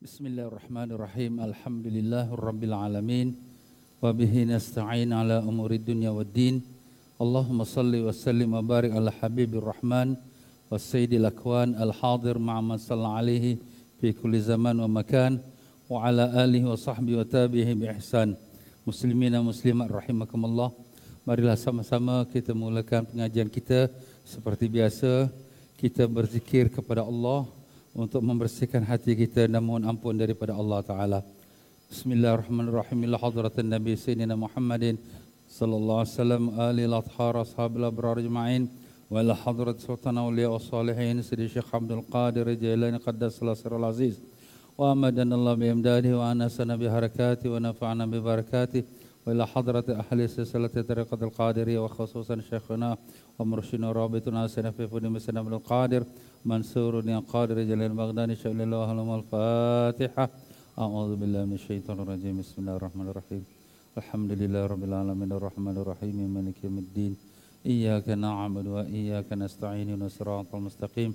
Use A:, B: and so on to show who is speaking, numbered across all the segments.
A: Bismillahirrahmanirrahim. Alhamdulillahirabbil alamin. Wa bihi nasta'in ala umuri dunya waddin. Allahumma salli wa sallim wa barik ala habibir rahman wa sayyidil akwan al-hadir ma'a man salla alaihi fi kulli zaman wa makan wa ala alihi wa sahbihi wa tabihi bi ihsan. Muslimin dan muslimat rahimakumullah. Marilah sama-sama kita mulakan pengajian kita seperti biasa. Kita berzikir kepada Allah untuk membersihkan hati kita dan mohon ampun daripada Allah Taala. Bismillahirrahmanirrahim. Ila hadratin Nabi Sayyidina Muhammadin sallallahu alaihi wasallam ali al-athhar ashabil abrar ajma'in wa ila hadrat sultan awliya wa salihin Sayyidi Syekh Abdul Qadir Jailani qaddas sirrul aziz wa amadana Allah bi imdadihi wa anasana bi harakati wa nafa'ana bi barakati ahli silsilati tariqat al-qadiriyah wa khususan syekhuna wa mursyidina rabituna sanafi fudi misana Abdul Qadir منصور يا قادر جلال بغداد شاء الله الفاتحة أعوذ بالله من الشيطان الرجيم. بسم الله الرحمن الرحيم. الحمد لله رب العالمين. الرحمن الرحيم. مالك يوم الدين. إياك نعبد وإياك نستعين. صراط المستقيم.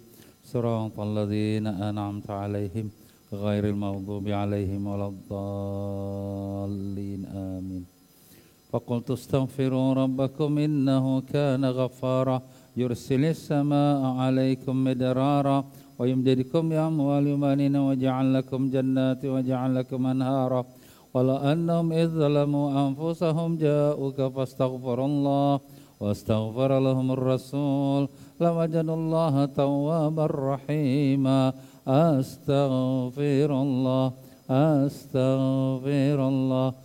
A: صراط الذين أنعمت عليهم غير المغضوب عليهم ولا الضالين. آمين. فقلت استغفروا ربكم إنه كان غفارا. يرسل السماء عليكم مدرارا ويمددكم بأموال وبنين ويجعل لكم جنات ويجعل لكم أنهارا. ولو أنهم إذ ظلموا أنفسهم جاءوك فاستغفروا الله واستغفر لهم الرسول. لوجدوا الله توابا رحيما. أستغفر الله أستغفر الله.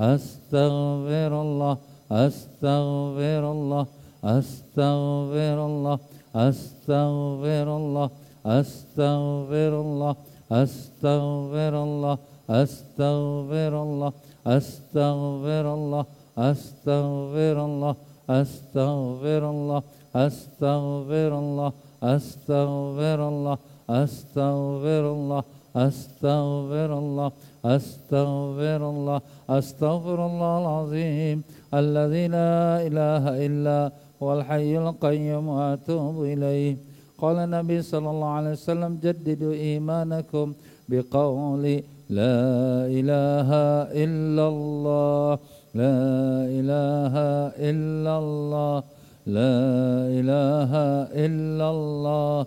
A: استغفر الله استغفر الله استغفر الله استغفر الله استغفر الله استغفر الله استغفر الله استغفر الله استغفر الله استغفر الله استغفر الله استغفر الله استغفر الله أستغفر الله أستغفر الله أستغفر الله العظيم الذي لا إله إلا هو الحي القيوم وأتوب إليه. قال النبي صلى الله عليه وسلم جددوا إيمانكم بقول لا إله إلا الله لا إله إلا الله لا إله إلا الله.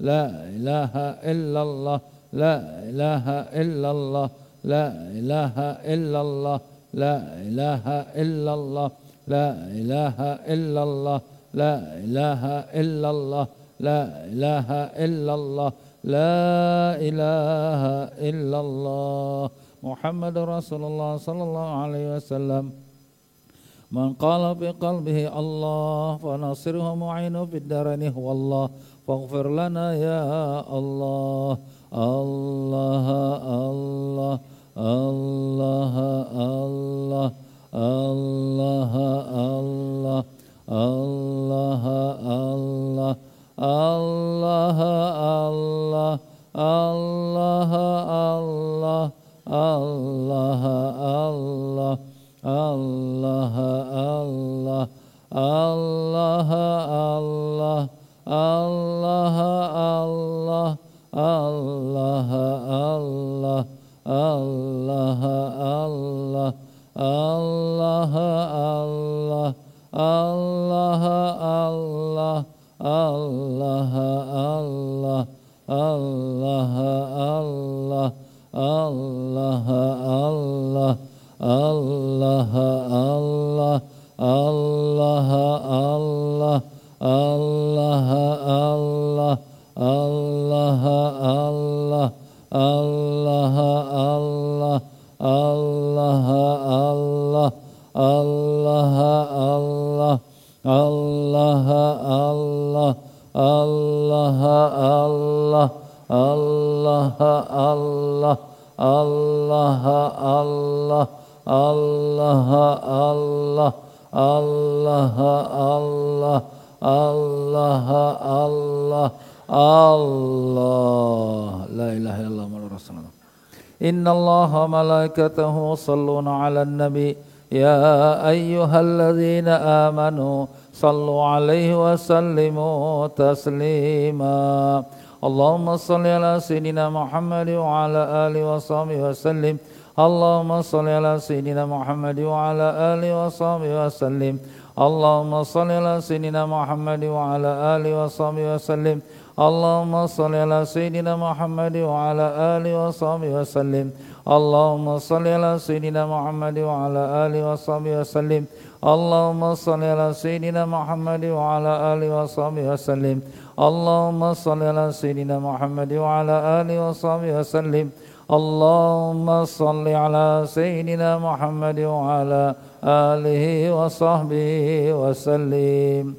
A: لا إله إلا الله لا إله إلا الله لا إله إلا الله لا إله إلا الله لا إله إلا الله لا إله إلا الله لا إله إلا الله لا إله إلا الله. محمد رسول الله صلى الله عليه وسلم. من قال في قلبه الله فنصره معين في الدارين هو الله. فاغفر لنا يا الله الله الله الله الله الله الله الله الله الله الله وملائكته يصلون على النبي. يا أيها الذين آمنوا صلوا عليه وسلموا تسليما. اللهم صل على سيدنا محمد وعلى آله وصحبه وسلم. اللهم صل على سيدنا محمد وعلى آله وصحبه وسلم. اللهم صل على سيدنا محمد وعلى آله وصحبه وسلم. اللهم صل على سيدنا محمد وعلى آله وصحبه وسلم. اللهم صل على سيدنا محمد وعلى آله وصحبه وسلم. اللهم صل على سيدنا محمد وعلى آله وصحبه وسلم. اللهم صل على سيدنا محمد وعلى آله وصحبه وسلم. اللهم صل على سيدنا محمد وعلى آله وصحبه وسلم.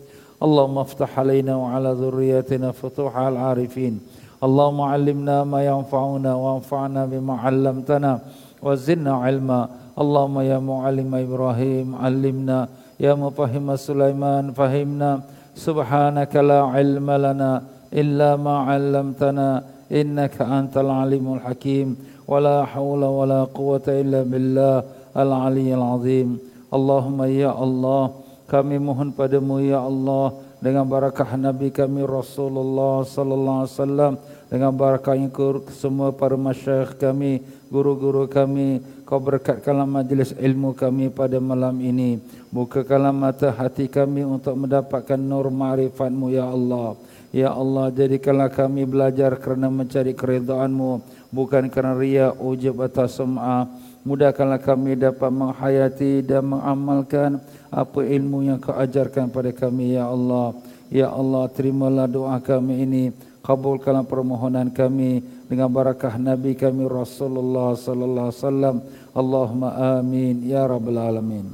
A: اللهم افتح علينا وعلى ذريتنا فتوح العارفين. اللهم علمنا ما ينفعنا وانفعنا بما علمتنا وزدنا علما. اللهم يا معلم إبراهيم علمنا يا مفهم سليمان فهمنا. سبحانك لا علم لنا إلا ما علمتنا إنك أنت العليم الحكيم. ولا حول ولا قوة إلا بالله العلي العظيم. اللهم يا الله kami mohon padamu ya Allah dengan barakah Nabi kami Rasulullah sallallahu alaihi wasallam dengan barakah yang semua para masyayikh kami, guru-guru kami, kau berkatkanlah majlis ilmu kami pada malam ini. Bukakanlah mata hati kami untuk mendapatkan nur ma'rifatmu ya Allah. Ya Allah, jadikanlah kami belajar kerana mencari keredaanmu, bukan kerana ria, ujub atau sum'ah.
B: Mudahkanlah kami dapat menghayati dan mengamalkan apa ilmu yang kau ajarkan pada kami ya Allah. Ya Allah, terimalah doa kami ini. Kabulkanlah permohonan kami dengan barakah Nabi kami Rasulullah sallallahu alaihi wasallam. Allahumma amin ya rabbal alamin.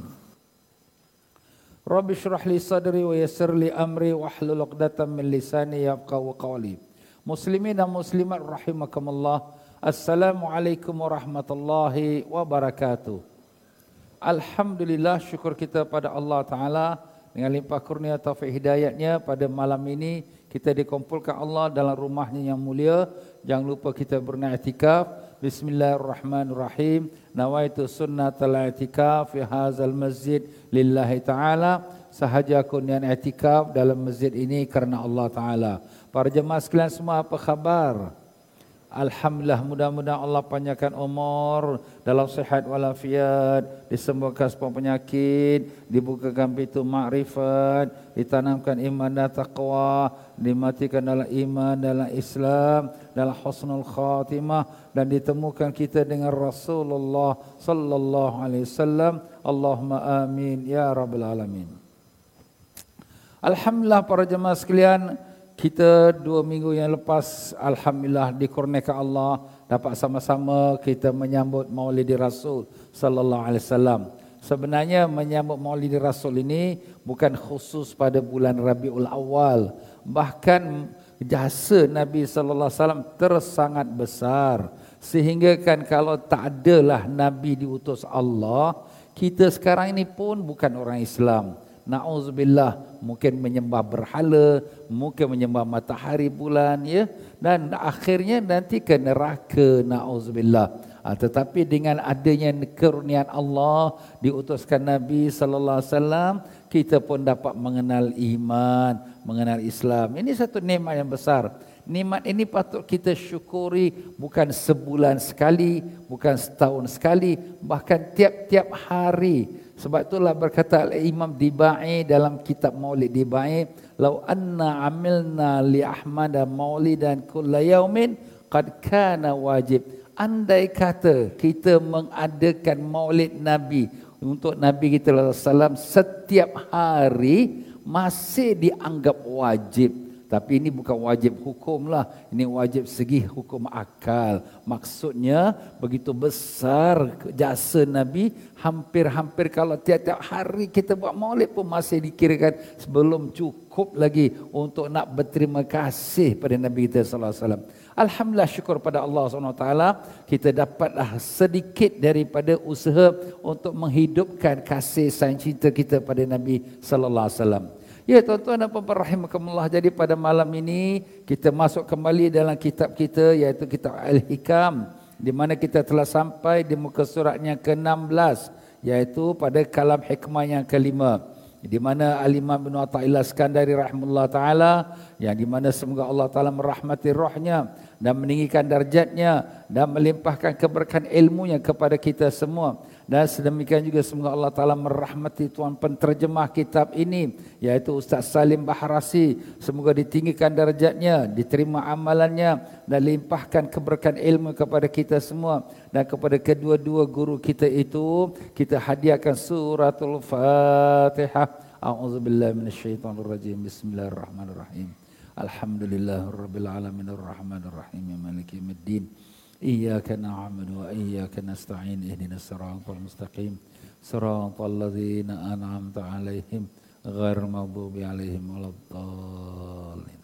B: Rabbi shrah li sadri wa yassir li amri wa hlul 'uqdatam min lisani yafqahu qawli. Muslimin dan muslimat rahimakumullah. Assalamualaikum warahmatullahi wabarakatuh. Alhamdulillah syukur kita pada Allah Ta'ala dengan limpah kurnia taufik hidayatnya pada malam ini kita dikumpulkan Allah dalam rumahnya yang mulia. Jangan lupa kita bernaiktikaf. Bismillahirrahmanirrahim. Nawaitu sunnatul i'tikaf fi hadzal masjid lillahi ta'ala. Sahaja aku niat i'tikaf dalam masjid ini kerana Allah Ta'ala. Para jemaah sekalian semua apa khabar? Alhamdulillah mudah-mudahan Allah panjangkan umur dalam sehat walafiat, disembuhkan semua penyakit, dibukakan pintu makrifat, ditanamkan iman dan taqwa, dimatikan dalam iman dalam Islam, dalam husnul khatimah dan ditemukan kita dengan Rasulullah sallallahu alaihi wasallam. Allahumma amin ya rabbal alamin. Alhamdulillah para jemaah sekalian, kita dua minggu yang lepas alhamdulillah dikurniakan Allah dapat sama-sama kita menyambut Maulid Rasul sallallahu alaihi wasallam. Sebenarnya menyambut Maulid Rasul ini bukan khusus pada bulan Rabiul Awal, bahkan jasa Nabi sallallahu alaihi wasallam tersangat besar sehingga kan kalau tak adalah Nabi diutus Allah, kita sekarang ini pun bukan orang Islam. Nauzubillah mungkin menyembah berhala, mungkin menyembah matahari bulan ya dan akhirnya nanti ke neraka nauzubillah. Ha, tetapi dengan adanya kerunian Allah diutuskan Nabi sallallahu alaihi wasallam kita pun dapat mengenal iman, mengenal Islam. Ini satu nikmat yang besar. Nikmat ini patut kita syukuri bukan sebulan sekali, bukan setahun sekali, bahkan tiap-tiap hari. Sebab itulah berkata Imam Dibai dalam kitab Maulid Dibai, "Lau anna amilna li Ahmad maulidan kulla yaumin qad kana wajib." Andai kata kita mengadakan Maulid Nabi untuk Nabi kita sallallahu setiap hari masih dianggap wajib. Tapi ini bukan wajib hukum lah. Ini wajib segi hukum akal. Maksudnya begitu besar jasa Nabi. Hampir-hampir kalau tiap-tiap hari kita buat maulid pun masih dikirakan sebelum cukup lagi untuk nak berterima kasih pada Nabi kita SAW. Alhamdulillah syukur pada Allah SWT. Kita dapatlah sedikit daripada usaha untuk menghidupkan kasih sayang cinta kita pada Nabi SAW. Ya tuan-tuan dan puan-puan rahimakumullah. Jadi pada malam ini kita masuk kembali dalam kitab kita iaitu kitab Al-Hikam di mana kita telah sampai di muka suratnya ke-16 iaitu pada kalam hikmah yang kelima di mana Al-Imam bin Athaillah Skandari rahimahullah taala yang di mana semoga Allah taala merahmati rohnya dan meninggikan darjatnya dan melimpahkan keberkahan ilmunya kepada kita semua dan sedemikian juga semoga Allah Ta'ala merahmati tuan penterjemah kitab ini yaitu Ustaz Salim Baharasi. Semoga ditinggikan darjatnya, diterima amalannya dan limpahkan keberkahan ilmu kepada kita semua. Dan kepada kedua-dua guru kita itu, kita hadiahkan suratul Fatihah. A'udzubillah minasyaitanirrajim. Bismillahirrahmanirrahim. Alhamdulillah Rabbil Alamin Ar-Rahman Ar-Rahim Maliki Yawmiddin إياك نعبد وإياك نستعين اهدنا الصراط المستقيم صراط الذين أنعمت عليهم غير المغضوب عليهم ولا الضالين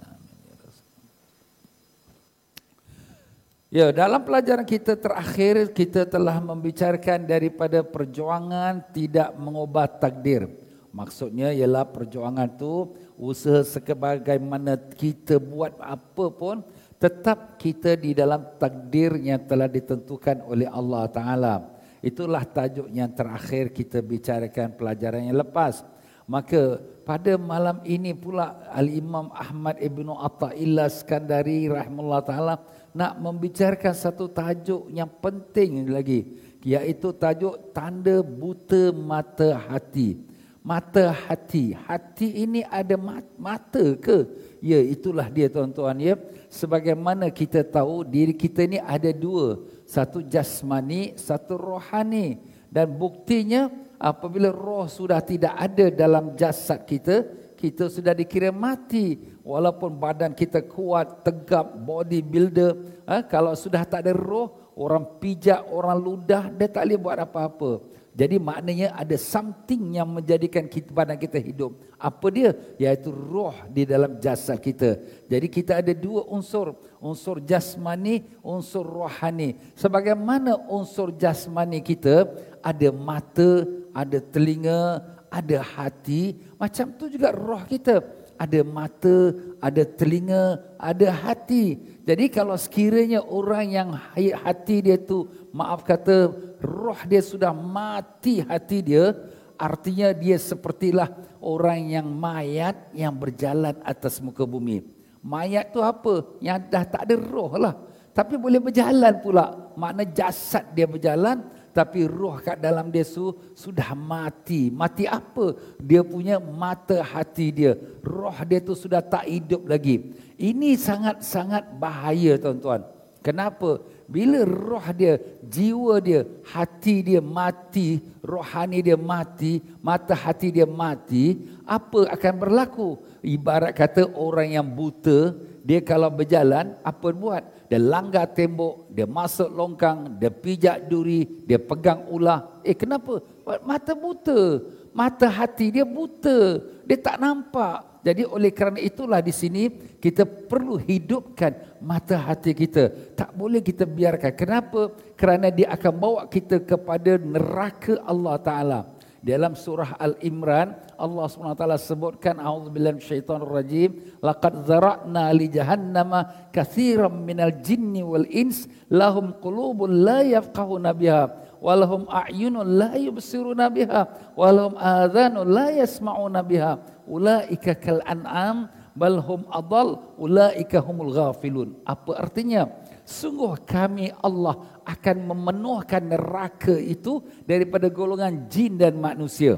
B: Ya, dalam pelajaran kita terakhir kita telah membicarakan daripada perjuangan tidak mengubah takdir. Maksudnya ialah perjuangan itu usaha sebagaimana kita buat apa pun tetap kita di dalam takdir yang telah ditentukan oleh Allah Ta'ala. Itulah tajuk yang terakhir kita bicarakan pelajaran yang lepas. Maka pada malam ini pula Al-Imam Ahmad Ibn Atta'illah Skandari Rahimullah Ta'ala nak membicarakan satu tajuk yang penting lagi. Iaitu tajuk tanda buta mata hati. Mata hati. Hati ini ada mata ke? Ya, itulah dia tuan-tuan ya. Sebagaimana kita tahu diri kita ini ada dua. Satu jasmani, satu rohani. Dan buktinya apabila roh sudah tidak ada dalam jasad kita, kita sudah dikira mati walaupun badan kita kuat tegap body builder ha? kalau sudah tak ada roh orang pijak orang ludah dia tak boleh buat apa-apa jadi maknanya ada something yang menjadikan kita badan kita hidup. Apa dia? Iaitu roh di dalam jasad kita. Jadi kita ada dua unsur. Unsur jasmani unsur rohani. Sebagaimana unsur jasmani kita ada mata ada telinga ada hati macam tu juga roh kita. Ada mata, ada telinga, ada hati. Jadi kalau sekiranya orang yang hati dia tu maaf kata roh dia sudah mati hati dia, artinya dia sepertilah orang yang mayat yang berjalan atas muka bumi. Mayat tu apa? Yang dah tak ada roh lah. Tapi boleh berjalan pula. Makna jasad dia berjalan, tapi roh kat dalam dia su, sudah mati. Mati apa? Dia punya mata hati dia. Roh dia tu sudah tak hidup lagi. Ini sangat-sangat bahaya tuan-tuan. Kenapa? Bila roh dia, jiwa dia, hati dia mati, rohani dia mati, mata hati dia mati, apa akan berlaku? Ibarat kata orang yang buta, dia kalau berjalan, apa buat? dia langgar tembok, dia masuk longkang, dia pijak duri, dia pegang ulah. Eh kenapa? Mata buta. Mata hati dia buta. Dia tak nampak. Jadi oleh kerana itulah di sini kita perlu hidupkan mata hati kita. Tak boleh kita biarkan. Kenapa? Kerana dia akan bawa kita kepada neraka Allah Ta'ala. Dalam surah Al-Imran Allah SWT sebutkan a'udzubillahi minasyaitonir rajim laqad zara'na li jahannama katsiran minal jinni wal ins lahum qulubun la yafqahuna biha wa lahum a'yunun la yubsiruna biha wa lahum adhanun la yasma'una biha ulaika kal an'am bal hum adall ulaika humul ghafilun apa artinya sungguh kami Allah akan memenuhkan neraka itu daripada golongan jin dan manusia.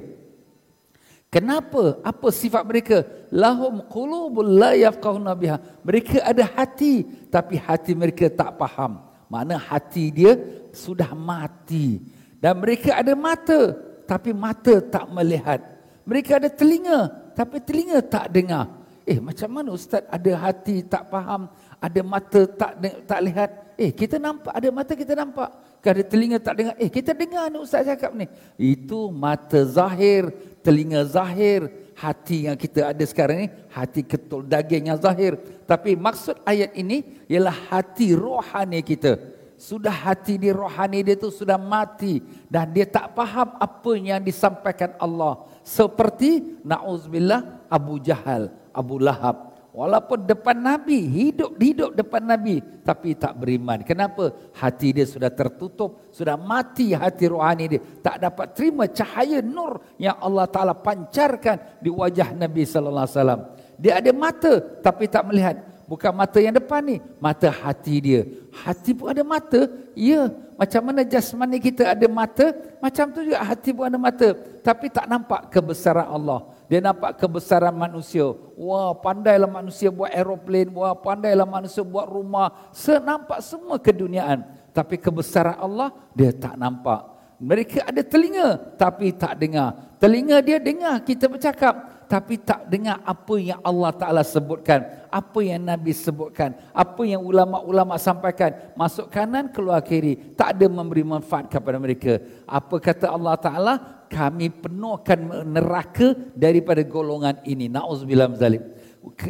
B: Kenapa? Apa sifat mereka? Lahum qulubul la yafqahuna biha. Mereka ada hati tapi hati mereka tak faham. Mana hati dia sudah mati. Dan mereka ada mata tapi mata tak melihat. Mereka ada telinga tapi telinga tak dengar. Eh macam mana ustaz ada hati tak faham, ada mata tak tak lihat. Eh kita nampak ada mata kita nampak. Ada telinga tak dengar. Eh kita dengar ni ustaz cakap ni. Itu mata zahir, telinga zahir, hati yang kita ada sekarang ni hati ketul daging yang zahir. Tapi maksud ayat ini ialah hati rohani kita. Sudah hati di rohani dia tu sudah mati dan dia tak faham apa yang disampaikan Allah. Seperti nauzubillah Abu Jahal, Abu Lahab, Walaupun depan Nabi, hidup-hidup depan Nabi. Tapi tak beriman. Kenapa? Hati dia sudah tertutup. Sudah mati hati rohani dia. Tak dapat terima cahaya nur yang Allah Ta'ala pancarkan di wajah Nabi SAW. Dia ada mata tapi tak melihat. Bukan mata yang depan ni. Mata hati dia. Hati pun ada mata. Ya. Macam mana jasmani kita ada mata. Macam tu juga hati pun ada mata. Tapi tak nampak kebesaran Allah. Dia nampak kebesaran manusia. Wah pandailah manusia buat aeroplane. Wah pandailah manusia buat rumah. Senampak semua keduniaan. Tapi kebesaran Allah dia tak nampak. Mereka ada telinga tapi tak dengar. Telinga dia dengar kita bercakap tapi tak dengar apa yang Allah Ta'ala sebutkan. Apa yang Nabi sebutkan. Apa yang ulama-ulama sampaikan. Masuk kanan, keluar kiri. Tak ada memberi manfaat kepada mereka. Apa kata Allah Ta'ala? Kami penuhkan neraka daripada golongan ini. Na'udzubillah zalim.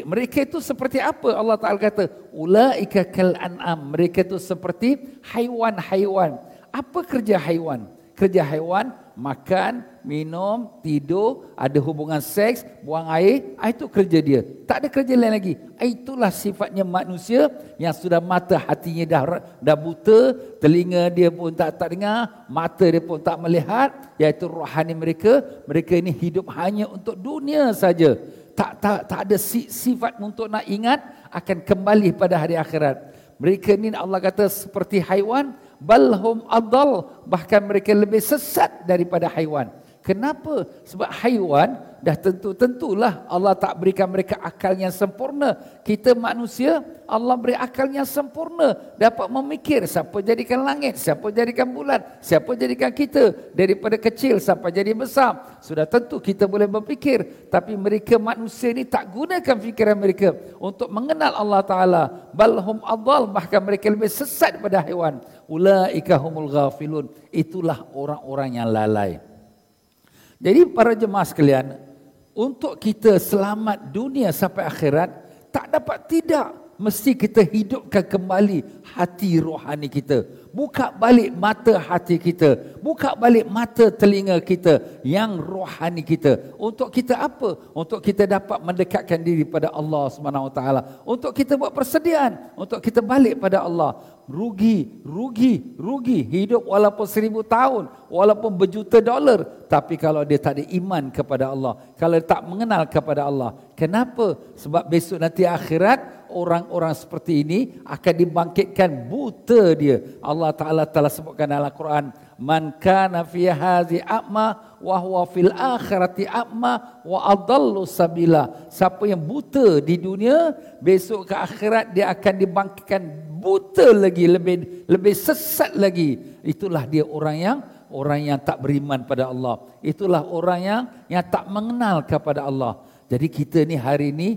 B: Mereka itu seperti apa? Allah Ta'ala kata. Ula'ika kal'an'am. Mereka itu seperti haiwan-haiwan. Apa kerja haiwan? Kerja haiwan makan, minum, tidur, ada hubungan seks, buang air, itu kerja dia. Tak ada kerja lain lagi. Ah, itulah sifatnya manusia yang sudah mata hatinya dah dah buta, telinga dia pun tak tak dengar, mata dia pun tak melihat, iaitu rohani mereka, mereka ini hidup hanya untuk dunia saja. Tak tak tak ada sifat untuk nak ingat akan kembali pada hari akhirat. Mereka ini Allah kata seperti haiwan, balhum adal bahkan mereka lebih sesat daripada haiwan Kenapa? Sebab haiwan dah tentu-tentulah Allah tak berikan mereka akal yang sempurna. Kita manusia, Allah beri akal yang sempurna. Dapat memikir siapa jadikan langit, siapa jadikan bulan, siapa jadikan kita. Daripada kecil sampai jadi besar. Sudah tentu kita boleh berfikir. Tapi mereka manusia ini tak gunakan fikiran mereka untuk mengenal Allah Ta'ala. Balhum adal, bahkan mereka lebih sesat daripada haiwan. Ulaika humul ghafilun. Itulah orang-orang yang lalai. Jadi para jemaah sekalian, untuk kita selamat dunia sampai akhirat, tak dapat tidak mesti kita hidupkan kembali hati rohani kita. Buka balik mata hati kita. Buka balik mata telinga kita yang rohani kita. Untuk kita apa? Untuk kita dapat mendekatkan diri pada Allah SWT. Untuk kita buat persediaan. Untuk kita balik pada Allah rugi, rugi, rugi. Hidup walaupun seribu tahun, walaupun berjuta dolar. Tapi kalau dia tak ada iman kepada Allah, kalau dia tak mengenal kepada Allah. Kenapa? Sebab besok nanti akhirat, orang-orang seperti ini akan dibangkitkan buta dia. Allah Ta'ala telah sebutkan dalam Al-Quran. Man kana fi hazi a'ma wa huwa fil akhirati a'ma wa adallu sabila. Siapa yang buta di dunia, besok ke akhirat dia akan dibangkitkan buta lagi lebih lebih sesat lagi itulah dia orang yang orang yang tak beriman pada Allah itulah orang yang yang tak mengenal kepada Allah jadi kita ni hari ni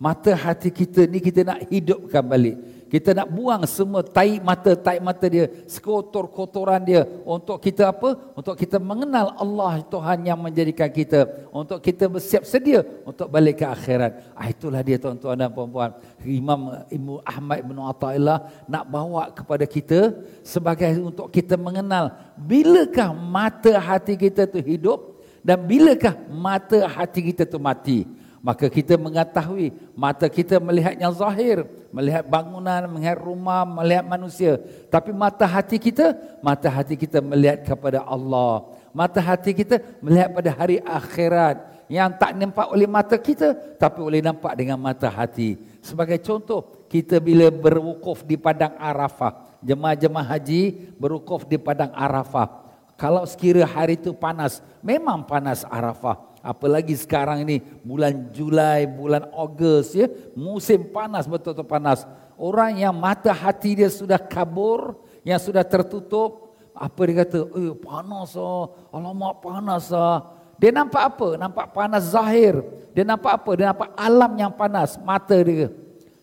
B: mata hati kita ni kita nak hidupkan balik kita nak buang semua tai mata tai mata dia, sekotor-kotoran dia untuk kita apa? Untuk kita mengenal Allah Tuhan yang menjadikan kita, untuk kita bersiap sedia untuk balik ke akhirat. Ah itulah dia tuan-tuan dan puan-puan. Imam Ibnu Ahmad bin Athaillah nak bawa kepada kita sebagai untuk kita mengenal bilakah mata hati kita tu hidup dan bilakah mata hati kita tu mati maka kita mengetahui mata kita melihat yang zahir, melihat bangunan, melihat rumah, melihat manusia. Tapi mata hati kita, mata hati kita melihat kepada Allah. Mata hati kita melihat pada hari akhirat yang tak nampak oleh mata kita tapi boleh nampak dengan mata hati. Sebagai contoh, kita bila berwukuf di padang Arafah, jemaah-jemaah haji berwukuf di padang Arafah. Kalau sekira hari itu panas, memang panas Arafah. Apalagi sekarang ini bulan Julai, bulan Ogos ya, musim panas betul-betul panas. Orang yang mata hati dia sudah kabur, yang sudah tertutup, apa dia kata? Eh panas ah, alamak panas ah. Dia nampak apa? Nampak panas zahir. Dia nampak apa? Dia nampak alam yang panas, mata dia.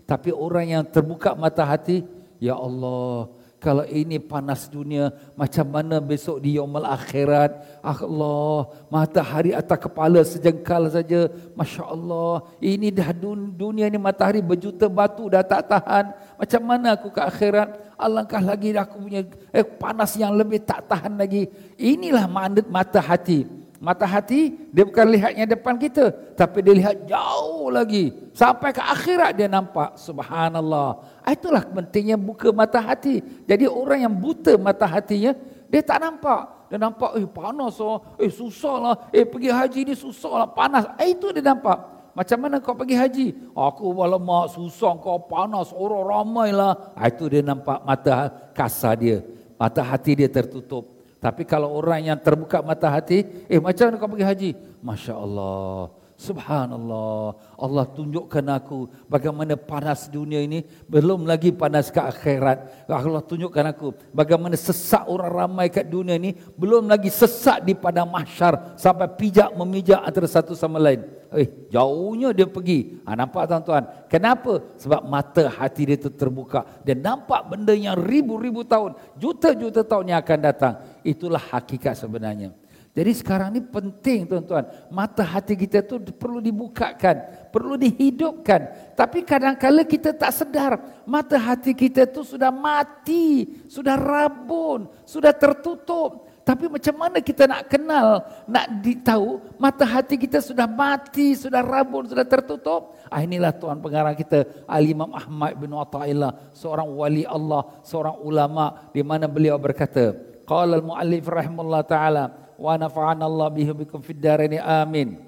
B: Tapi orang yang terbuka mata hati, ya Allah, kalau ini panas dunia, macam mana besok di yaumul akhirat? Ah Allah, matahari atas kepala sejengkal saja. Masya Allah, ini dah dunia ini matahari berjuta batu dah tak tahan. Macam mana aku ke akhirat? Alangkah lagi aku punya eh, panas yang lebih tak tahan lagi. Inilah mata hati. Mata hati dia bukan lihatnya depan kita tapi dia lihat jauh lagi sampai ke akhirat dia nampak subhanallah. Ah, itulah pentingnya buka mata hati. Jadi orang yang buta mata hatinya dia tak nampak. Dia nampak eh panas oh, eh susahlah, eh pergi haji ni susahlah, panas. Eh itu dia nampak. Macam mana kau pergi haji? Aku mak susah kau panas, orang ramailah. Ah, itu dia nampak mata kasar dia. Mata hati dia tertutup. Tapi kalau orang yang terbuka mata hati, eh macam mana kau pergi haji? Masya Allah. Subhanallah. Allah tunjukkan aku bagaimana panas dunia ini. Belum lagi panas ke akhirat. Allah tunjukkan aku bagaimana sesak orang ramai kat dunia ini. Belum lagi sesak di padang mahsyar. Sampai pijak memijak antara satu sama lain. Eh, jauhnya dia pergi. Ha, nampak tuan-tuan? Kenapa? Sebab mata hati dia itu terbuka. Dia nampak benda yang ribu-ribu tahun. Juta-juta tahun yang akan datang. Itulah hakikat sebenarnya. Jadi sekarang ni penting tuan-tuan. Mata hati kita tu perlu dibukakan. Perlu dihidupkan. Tapi kadang-kadang kita tak sedar. Mata hati kita tu sudah mati. Sudah rabun. Sudah tertutup. Tapi macam mana kita nak kenal, nak ditahu mata hati kita sudah mati, sudah rabun, sudah tertutup. Ah inilah tuan pengarang kita Al-Imam Ahmad bin Athaillah, seorang wali Allah, seorang ulama di mana beliau berkata, qala al-muallif rahimahullah taala, wa nafa'ana Allah bihi fid darain amin.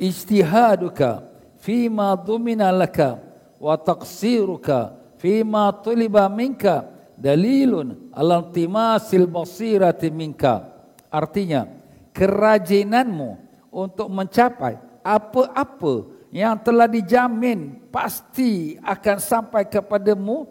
B: Ijtihaduka fima dumina laka wa taqsiruka fima tuliba minka dalilun ala timasil basirati minka. Artinya kerajinanmu untuk mencapai apa-apa yang telah dijamin pasti akan sampai kepadamu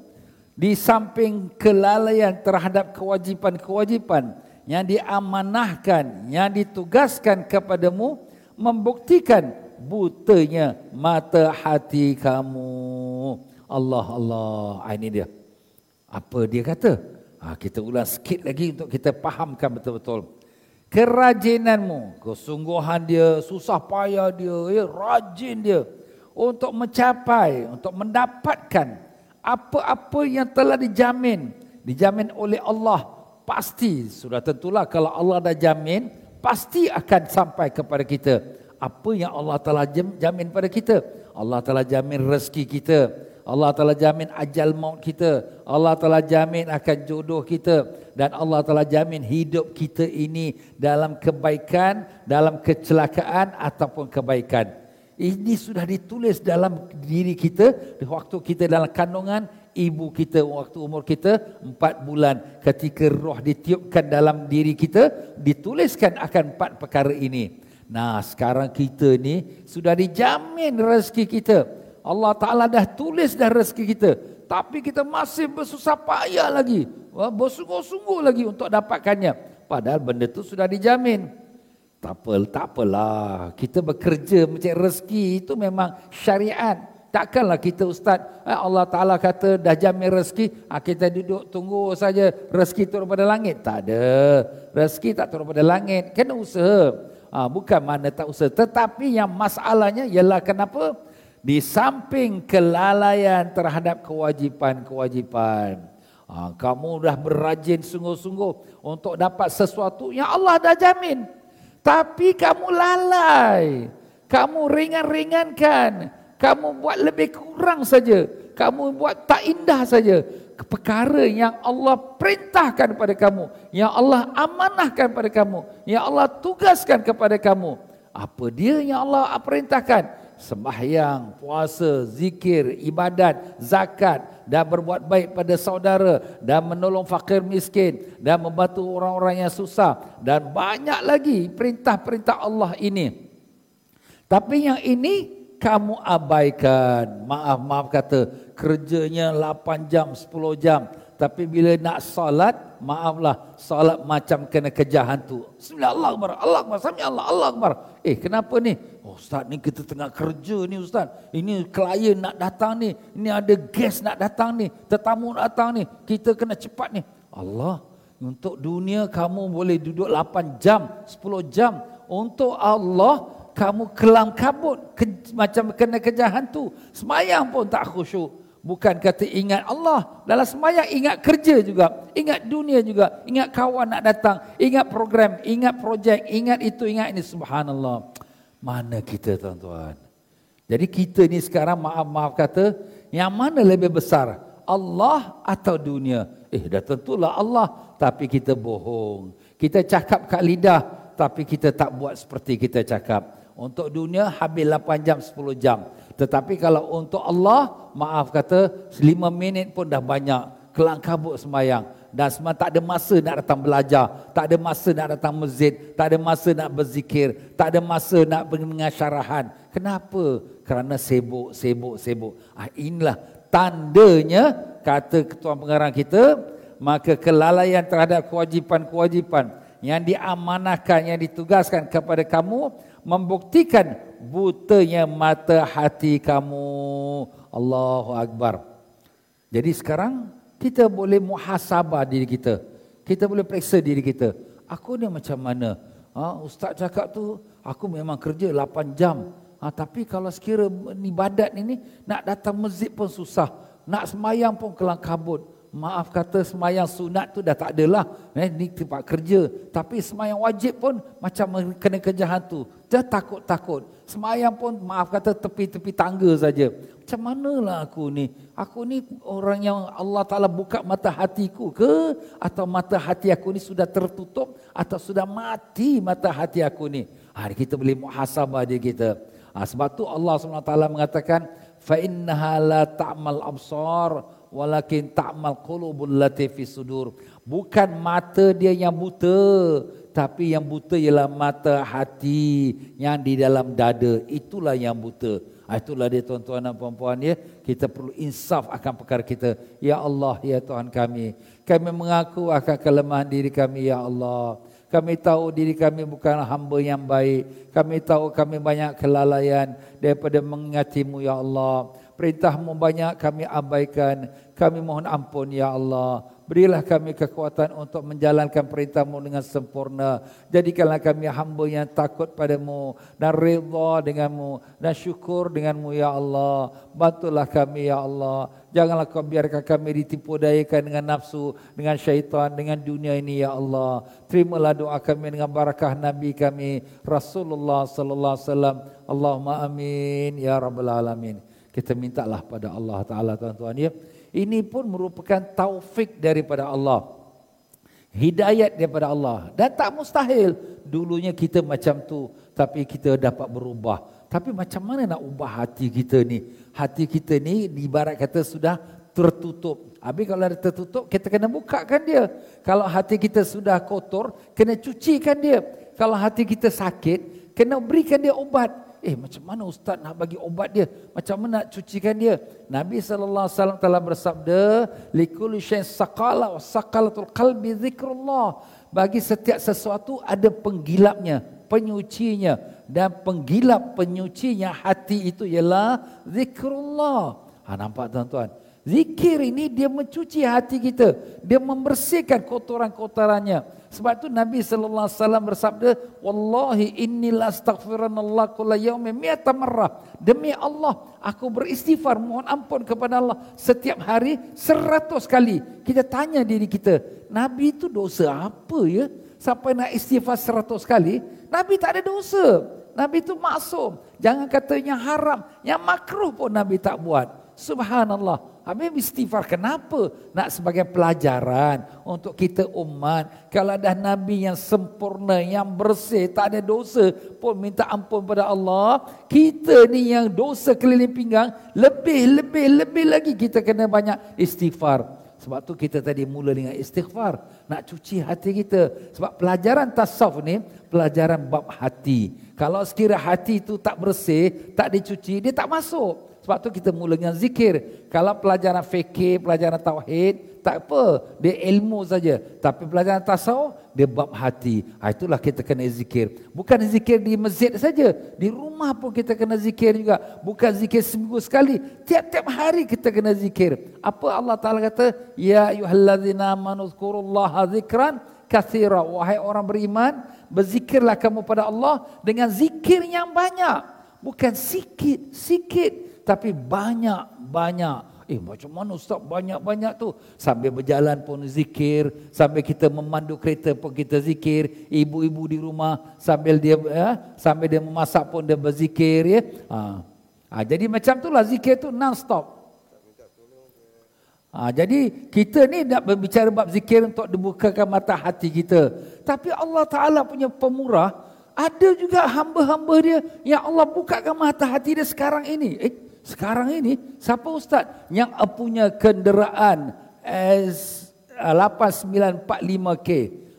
B: di samping kelalaian terhadap kewajipan-kewajipan yang diamanahkan, yang ditugaskan kepadamu membuktikan butanya mata hati kamu. Allah Allah. Ah, ini dia. Apa dia kata? Ha, kita ulang sikit lagi untuk kita fahamkan betul-betul. Kerajinanmu, kesungguhan dia, susah payah dia, ya, rajin dia untuk mencapai, untuk mendapatkan apa-apa yang telah dijamin, dijamin oleh Allah, pasti sudah tentulah kalau Allah dah jamin, pasti akan sampai kepada kita. Apa yang Allah telah jamin pada kita? Allah telah jamin rezeki kita, Allah telah jamin ajal maut kita. Allah telah jamin akan jodoh kita. Dan Allah telah jamin hidup kita ini dalam kebaikan, dalam kecelakaan ataupun kebaikan. Ini sudah ditulis dalam diri kita di waktu kita dalam kandungan ibu kita waktu umur kita empat bulan ketika roh ditiupkan dalam diri kita dituliskan akan empat perkara ini. Nah sekarang kita ni sudah dijamin rezeki kita. Allah Ta'ala dah tulis dah rezeki kita. Tapi kita masih bersusah payah lagi. Bersungguh-sungguh lagi untuk dapatkannya. Padahal benda tu sudah dijamin. Tak apa, tak apalah. Kita bekerja mencari rezeki itu memang syariat. Takkanlah kita ustaz, eh, Allah Ta'ala kata dah jamin rezeki, ah, kita duduk tunggu saja rezeki turun pada langit. Tak ada. Rezeki tak turun pada langit. Kena usaha. Ah, bukan mana tak usaha. Tetapi yang masalahnya ialah kenapa? di samping kelalaian terhadap kewajipan-kewajipan. Ha, kamu dah berajin sungguh-sungguh untuk dapat sesuatu yang Allah dah jamin. Tapi kamu lalai. Kamu ringan-ringankan. Kamu buat lebih kurang saja. Kamu buat tak indah saja. Perkara yang Allah perintahkan kepada kamu. Yang Allah amanahkan kepada kamu. Yang Allah tugaskan kepada kamu. Apa dia yang Allah perintahkan? sembahyang, puasa, zikir, ibadat, zakat dan berbuat baik pada saudara dan menolong fakir miskin dan membantu orang-orang yang susah dan banyak lagi perintah-perintah Allah ini. Tapi yang ini kamu abaikan. Maaf, maaf kata kerjanya 8 jam, 10 jam. Tapi bila nak salat, maaflah, salat macam kena kejar hantu. Bismillah, Allah Allah Akbar, Sami Allah, Allah Akbar. Eh, kenapa ni? Oh, Ustaz, ni kita tengah kerja ni Ustaz. Ini klien nak datang ni. Ini ada guest nak datang ni. Tetamu nak datang ni. Kita kena cepat ni. Allah, untuk dunia kamu boleh duduk 8 jam, 10 jam. Untuk Allah, kamu kelam kabut. Ke, macam kena kejar hantu. Semayang pun tak khusyuk. Bukan kata ingat Allah. Dalam semayang ingat kerja juga. Ingat dunia juga. Ingat kawan nak datang. Ingat program. Ingat projek. Ingat itu, ingat ini. Subhanallah. Mana kita tuan-tuan? Jadi kita ni sekarang maaf-maaf kata. Yang mana lebih besar? Allah atau dunia? Eh dah tentulah Allah. Tapi kita bohong. Kita cakap kat lidah. Tapi kita tak buat seperti kita cakap. Untuk dunia habis 8 jam, 10 jam. Tetapi kalau untuk Allah, maaf kata, lima minit pun dah banyak. Kelang kabut semayang. Dan semua tak ada masa nak datang belajar. Tak ada masa nak datang masjid. Tak ada masa nak berzikir. Tak ada masa nak mendengar syarahan. Kenapa? Kerana sibuk, sibuk, sibuk. Ah, inilah tandanya, kata ketua pengarang kita, maka kelalaian terhadap kewajipan-kewajipan yang diamanahkan, yang ditugaskan kepada kamu, membuktikan butanya mata hati kamu. Allahu Akbar. Jadi sekarang kita boleh muhasabah diri kita. Kita boleh periksa diri kita. Aku ni macam mana? Ha, Ustaz cakap tu, aku memang kerja 8 jam. Ha, tapi kalau sekira ni badat ni, nak datang masjid pun susah. Nak semayang pun kelang kabut maaf kata semayang sunat tu dah tak adalah. Eh, ni tempat kerja. Tapi semayang wajib pun macam kena kerja hantu. Dia takut-takut. Semayang pun maaf kata tepi-tepi tangga saja. Macam manalah aku ni? Aku ni orang yang Allah Ta'ala buka mata hatiku ke? Atau mata hati aku ni sudah tertutup? Atau sudah mati mata hati aku ni? Hari kita boleh muhasabah dia kita. Ha, sebab tu Allah SWT mengatakan, فَإِنَّهَا لَا تَعْمَلْ أَبْصَارِ walakin ta'mal qulubul lati fi sudur bukan mata dia yang buta Tapi yang buta ialah mata hati yang di dalam dada. Itulah yang buta. Ah, itulah dia tuan-tuan dan puan-puan ya. Kita perlu insaf akan perkara kita. Ya Allah, ya Tuhan kami. Kami mengaku akan kelemahan diri kami, Ya Allah. Kami tahu diri kami bukan hamba yang baik. Kami tahu kami banyak kelalaian daripada mengingatimu, Ya Allah. Perintahmu banyak kami abaikan. Kami mohon ampun, Ya Allah. Berilah kami kekuatan untuk menjalankan perintahmu dengan sempurna. Jadikanlah kami hamba yang takut padamu dan reda denganmu dan syukur denganmu ya Allah. Bantulah kami ya Allah. Janganlah kau biarkan kami ditipu dayakan dengan nafsu, dengan syaitan, dengan dunia ini ya Allah. Terimalah doa kami dengan barakah Nabi kami Rasulullah sallallahu alaihi wasallam. Allahumma amin ya rabbal alamin. Kita mintalah pada Allah Taala tuan-tuan ya. Ini pun merupakan taufik daripada Allah. Hidayat daripada Allah. Dan tak mustahil. Dulunya kita macam tu. Tapi kita dapat berubah. Tapi macam mana nak ubah hati kita ni? Hati kita ni ibarat kata sudah tertutup. Habis kalau ada tertutup, kita kena bukakan dia. Kalau hati kita sudah kotor, kena cucikan dia. Kalau hati kita sakit, kena berikan dia obat. Eh macam mana ustaz nak bagi obat dia? Macam mana nak cucikan dia? Nabi wasallam telah bersabda, "Likulli syai'in saqala wa saqalatul qalbi zikrullah." Bagi setiap sesuatu ada penggilapnya, penyucinya dan penggilap penyucinya hati itu ialah zikrullah. Ha nampak tuan-tuan? Zikir ini dia mencuci hati kita. Dia membersihkan kotoran-kotorannya. Sebab itu Nabi sallallahu alaihi wasallam bersabda, "Wallahi inni la astaghfirullah kulla yaumin mi'ata marrah." Demi Allah, aku beristighfar mohon ampun kepada Allah setiap hari seratus kali. Kita tanya diri kita, Nabi itu dosa apa ya? Sampai nak istighfar seratus kali? Nabi tak ada dosa. Nabi itu maksum. Jangan katanya haram. Yang makruh pun Nabi tak buat. Subhanallah. Habis istighfar kenapa? Nak sebagai pelajaran untuk kita umat. Kalau ada Nabi yang sempurna, yang bersih, tak ada dosa pun minta ampun pada Allah. Kita ni yang dosa keliling pinggang, lebih, lebih, lebih lagi kita kena banyak istighfar. Sebab tu kita tadi mula dengan istighfar. Nak cuci hati kita. Sebab pelajaran tasawuf ni, pelajaran bab hati. Kalau sekira hati itu tak bersih, tak dicuci, dia tak masuk. Sebab tu kita mula dengan zikir. Kalau pelajaran fikir, pelajaran tauhid, tak apa. Dia ilmu saja. Tapi pelajaran tasawuf, dia bab hati. Ha, itulah kita kena zikir. Bukan zikir di masjid saja. Di rumah pun kita kena zikir juga. Bukan zikir seminggu sekali. Tiap-tiap hari kita kena zikir. Apa Allah Ta'ala kata? Ya ayuhallazina manuzkurullaha zikran kathira. Wahai orang beriman, berzikirlah kamu pada Allah dengan zikir yang banyak. Bukan sikit, sikit tapi banyak-banyak. Eh macam mana ustaz banyak-banyak tu? Sambil berjalan pun zikir, sambil kita memandu kereta pun kita zikir, ibu-ibu di rumah sambil dia ya, sambil dia memasak pun dia berzikir ya. Ha. ha jadi macam itulah zikir tu non stop. Ha, jadi kita ni nak berbicara bab zikir untuk dibukakan mata hati kita. Tapi Allah Ta'ala punya pemurah, ada juga hamba-hamba dia yang Allah bukakan mata hati dia sekarang ini. Eh, sekarang ini siapa ustaz yang punya kenderaan S8945K?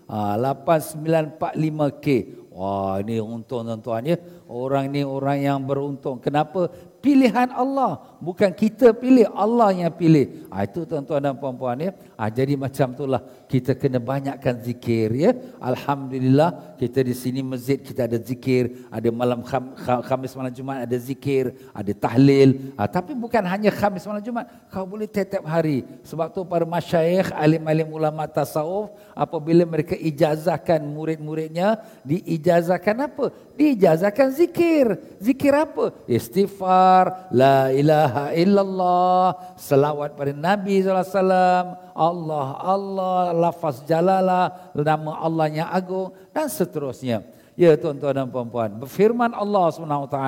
B: Ah 8945K. Wah ini untung tuan-tuan ya. Orang ni orang yang beruntung. Kenapa? pilihan Allah bukan kita pilih Allah yang pilih ha, itu tuan-tuan dan puan-puan ya ha, jadi macam itulah kita kena banyakkan zikir ya. Alhamdulillah kita di sini masjid kita ada zikir. Ada malam kham, Khamis malam Jumaat ada zikir ada tahlil. Ha, tapi bukan hanya Khamis malam Jumaat. Kau boleh tiap-tiap hari. Sebab tu para masyayikh alim-alim ulama tasawuf apabila mereka ijazahkan murid-muridnya diijazahkan apa? Diijazahkan zikir. Zikir apa? Istighfar la ilaha illallah, selawat pada Nabi SAW, Allah, Allah, lafaz jalalah, nama Allah yang agung dan seterusnya. Ya tuan-tuan dan puan-puan, berfirman Allah SWT,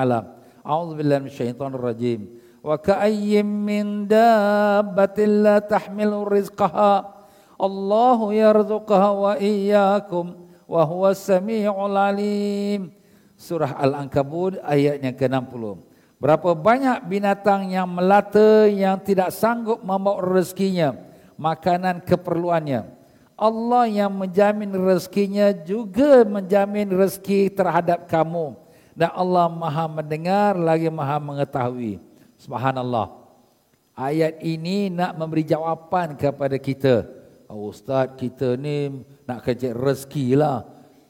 B: A'udzubillah minasyaitanir rajim. Wa ka'ayyim min dabbatin la tahmilu rizqaha. Allahu yarzuqaha wa iyyakum wa huwa samiul alim. Surah Al-Ankabut ayat yang ke-60. Berapa banyak binatang yang melata yang tidak sanggup membawa rezekinya, makanan keperluannya. Allah yang menjamin rezekinya juga menjamin rezeki terhadap kamu. Dan Allah maha mendengar lagi maha mengetahui. Subhanallah. Ayat ini nak memberi jawapan kepada kita. Oh, Ustaz, kita ni nak kerja rezeki lah.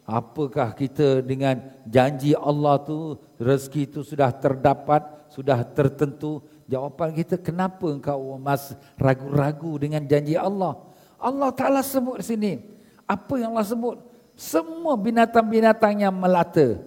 B: Apakah kita dengan janji Allah tu, rezeki tu sudah terdapat, sudah tertentu. Jawapan kita, kenapa engkau mas ragu-ragu dengan janji Allah? Allah Ta'ala sebut sini. Apa yang Allah sebut? Semua binatang-binatang yang melata.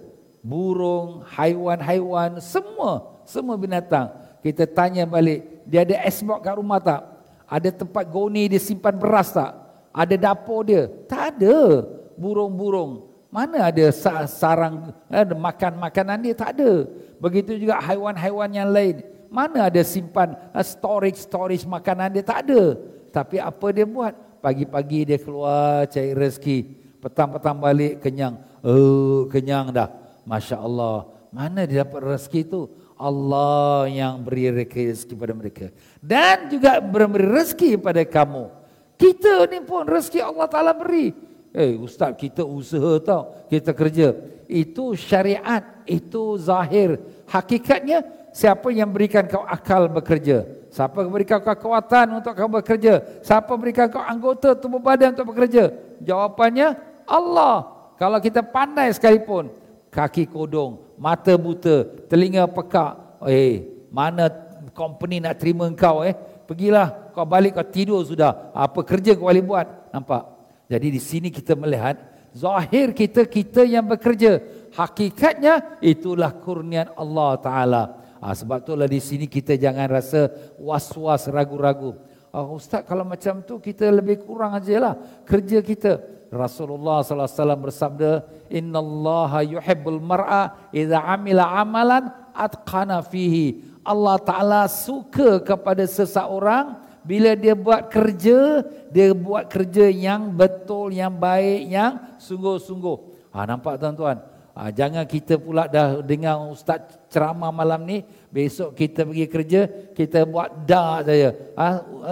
B: Burung, haiwan-haiwan, semua. Semua binatang. Kita tanya balik, dia ada esbok kat rumah tak? Ada tempat goni dia simpan beras tak? Ada dapur dia? Tak ada. Burung-burung. Mana ada sarang ada makan makanan dia? Tak ada. Begitu juga haiwan-haiwan yang lain. Mana ada simpan storage-storage makanan dia? Tak ada. Tapi apa dia buat? Pagi-pagi dia keluar cari rezeki. Petang-petang balik kenyang. Oh, kenyang dah. Masya Allah. Mana dia dapat rezeki itu? Allah yang beri rezeki pada mereka. Dan juga beri rezeki pada kamu. Kita ni pun rezeki Allah Ta'ala beri. Eh ustaz kita usaha tau. Kita kerja. Itu syariat. Itu zahir. Hakikatnya siapa yang berikan kau akal bekerja? Siapa berikan kau kekuatan untuk kau bekerja? Siapa berikan kau anggota tubuh badan untuk bekerja? Jawapannya Allah. Kalau kita pandai sekalipun, kaki kodong, mata buta, telinga pekak, eh mana company nak terima kau eh? Pergilah kau balik kau tidur sudah. Apa kerja kau boleh buat? Nampak? Jadi di sini kita melihat zahir kita kita yang bekerja. Hakikatnya itulah kurnian Allah Taala. Ha, sebab itulah di sini kita jangan rasa was-was, ragu-ragu. Oh, Ustaz, kalau macam tu kita lebih kurang aja lah kerja kita. Rasulullah sallallahu alaihi wasallam bersabda, "Inna Allah yuhibbul mar'a idza amila amalan atqana fihi." Allah Taala suka kepada seseorang bila dia buat kerja, dia buat kerja yang betul, yang baik, yang sungguh-sungguh. Ha, nampak tuan-tuan? Ha, jangan kita pula dah dengar ustaz ceramah malam ni, besok kita pergi kerja, kita buat dah saja. Ha,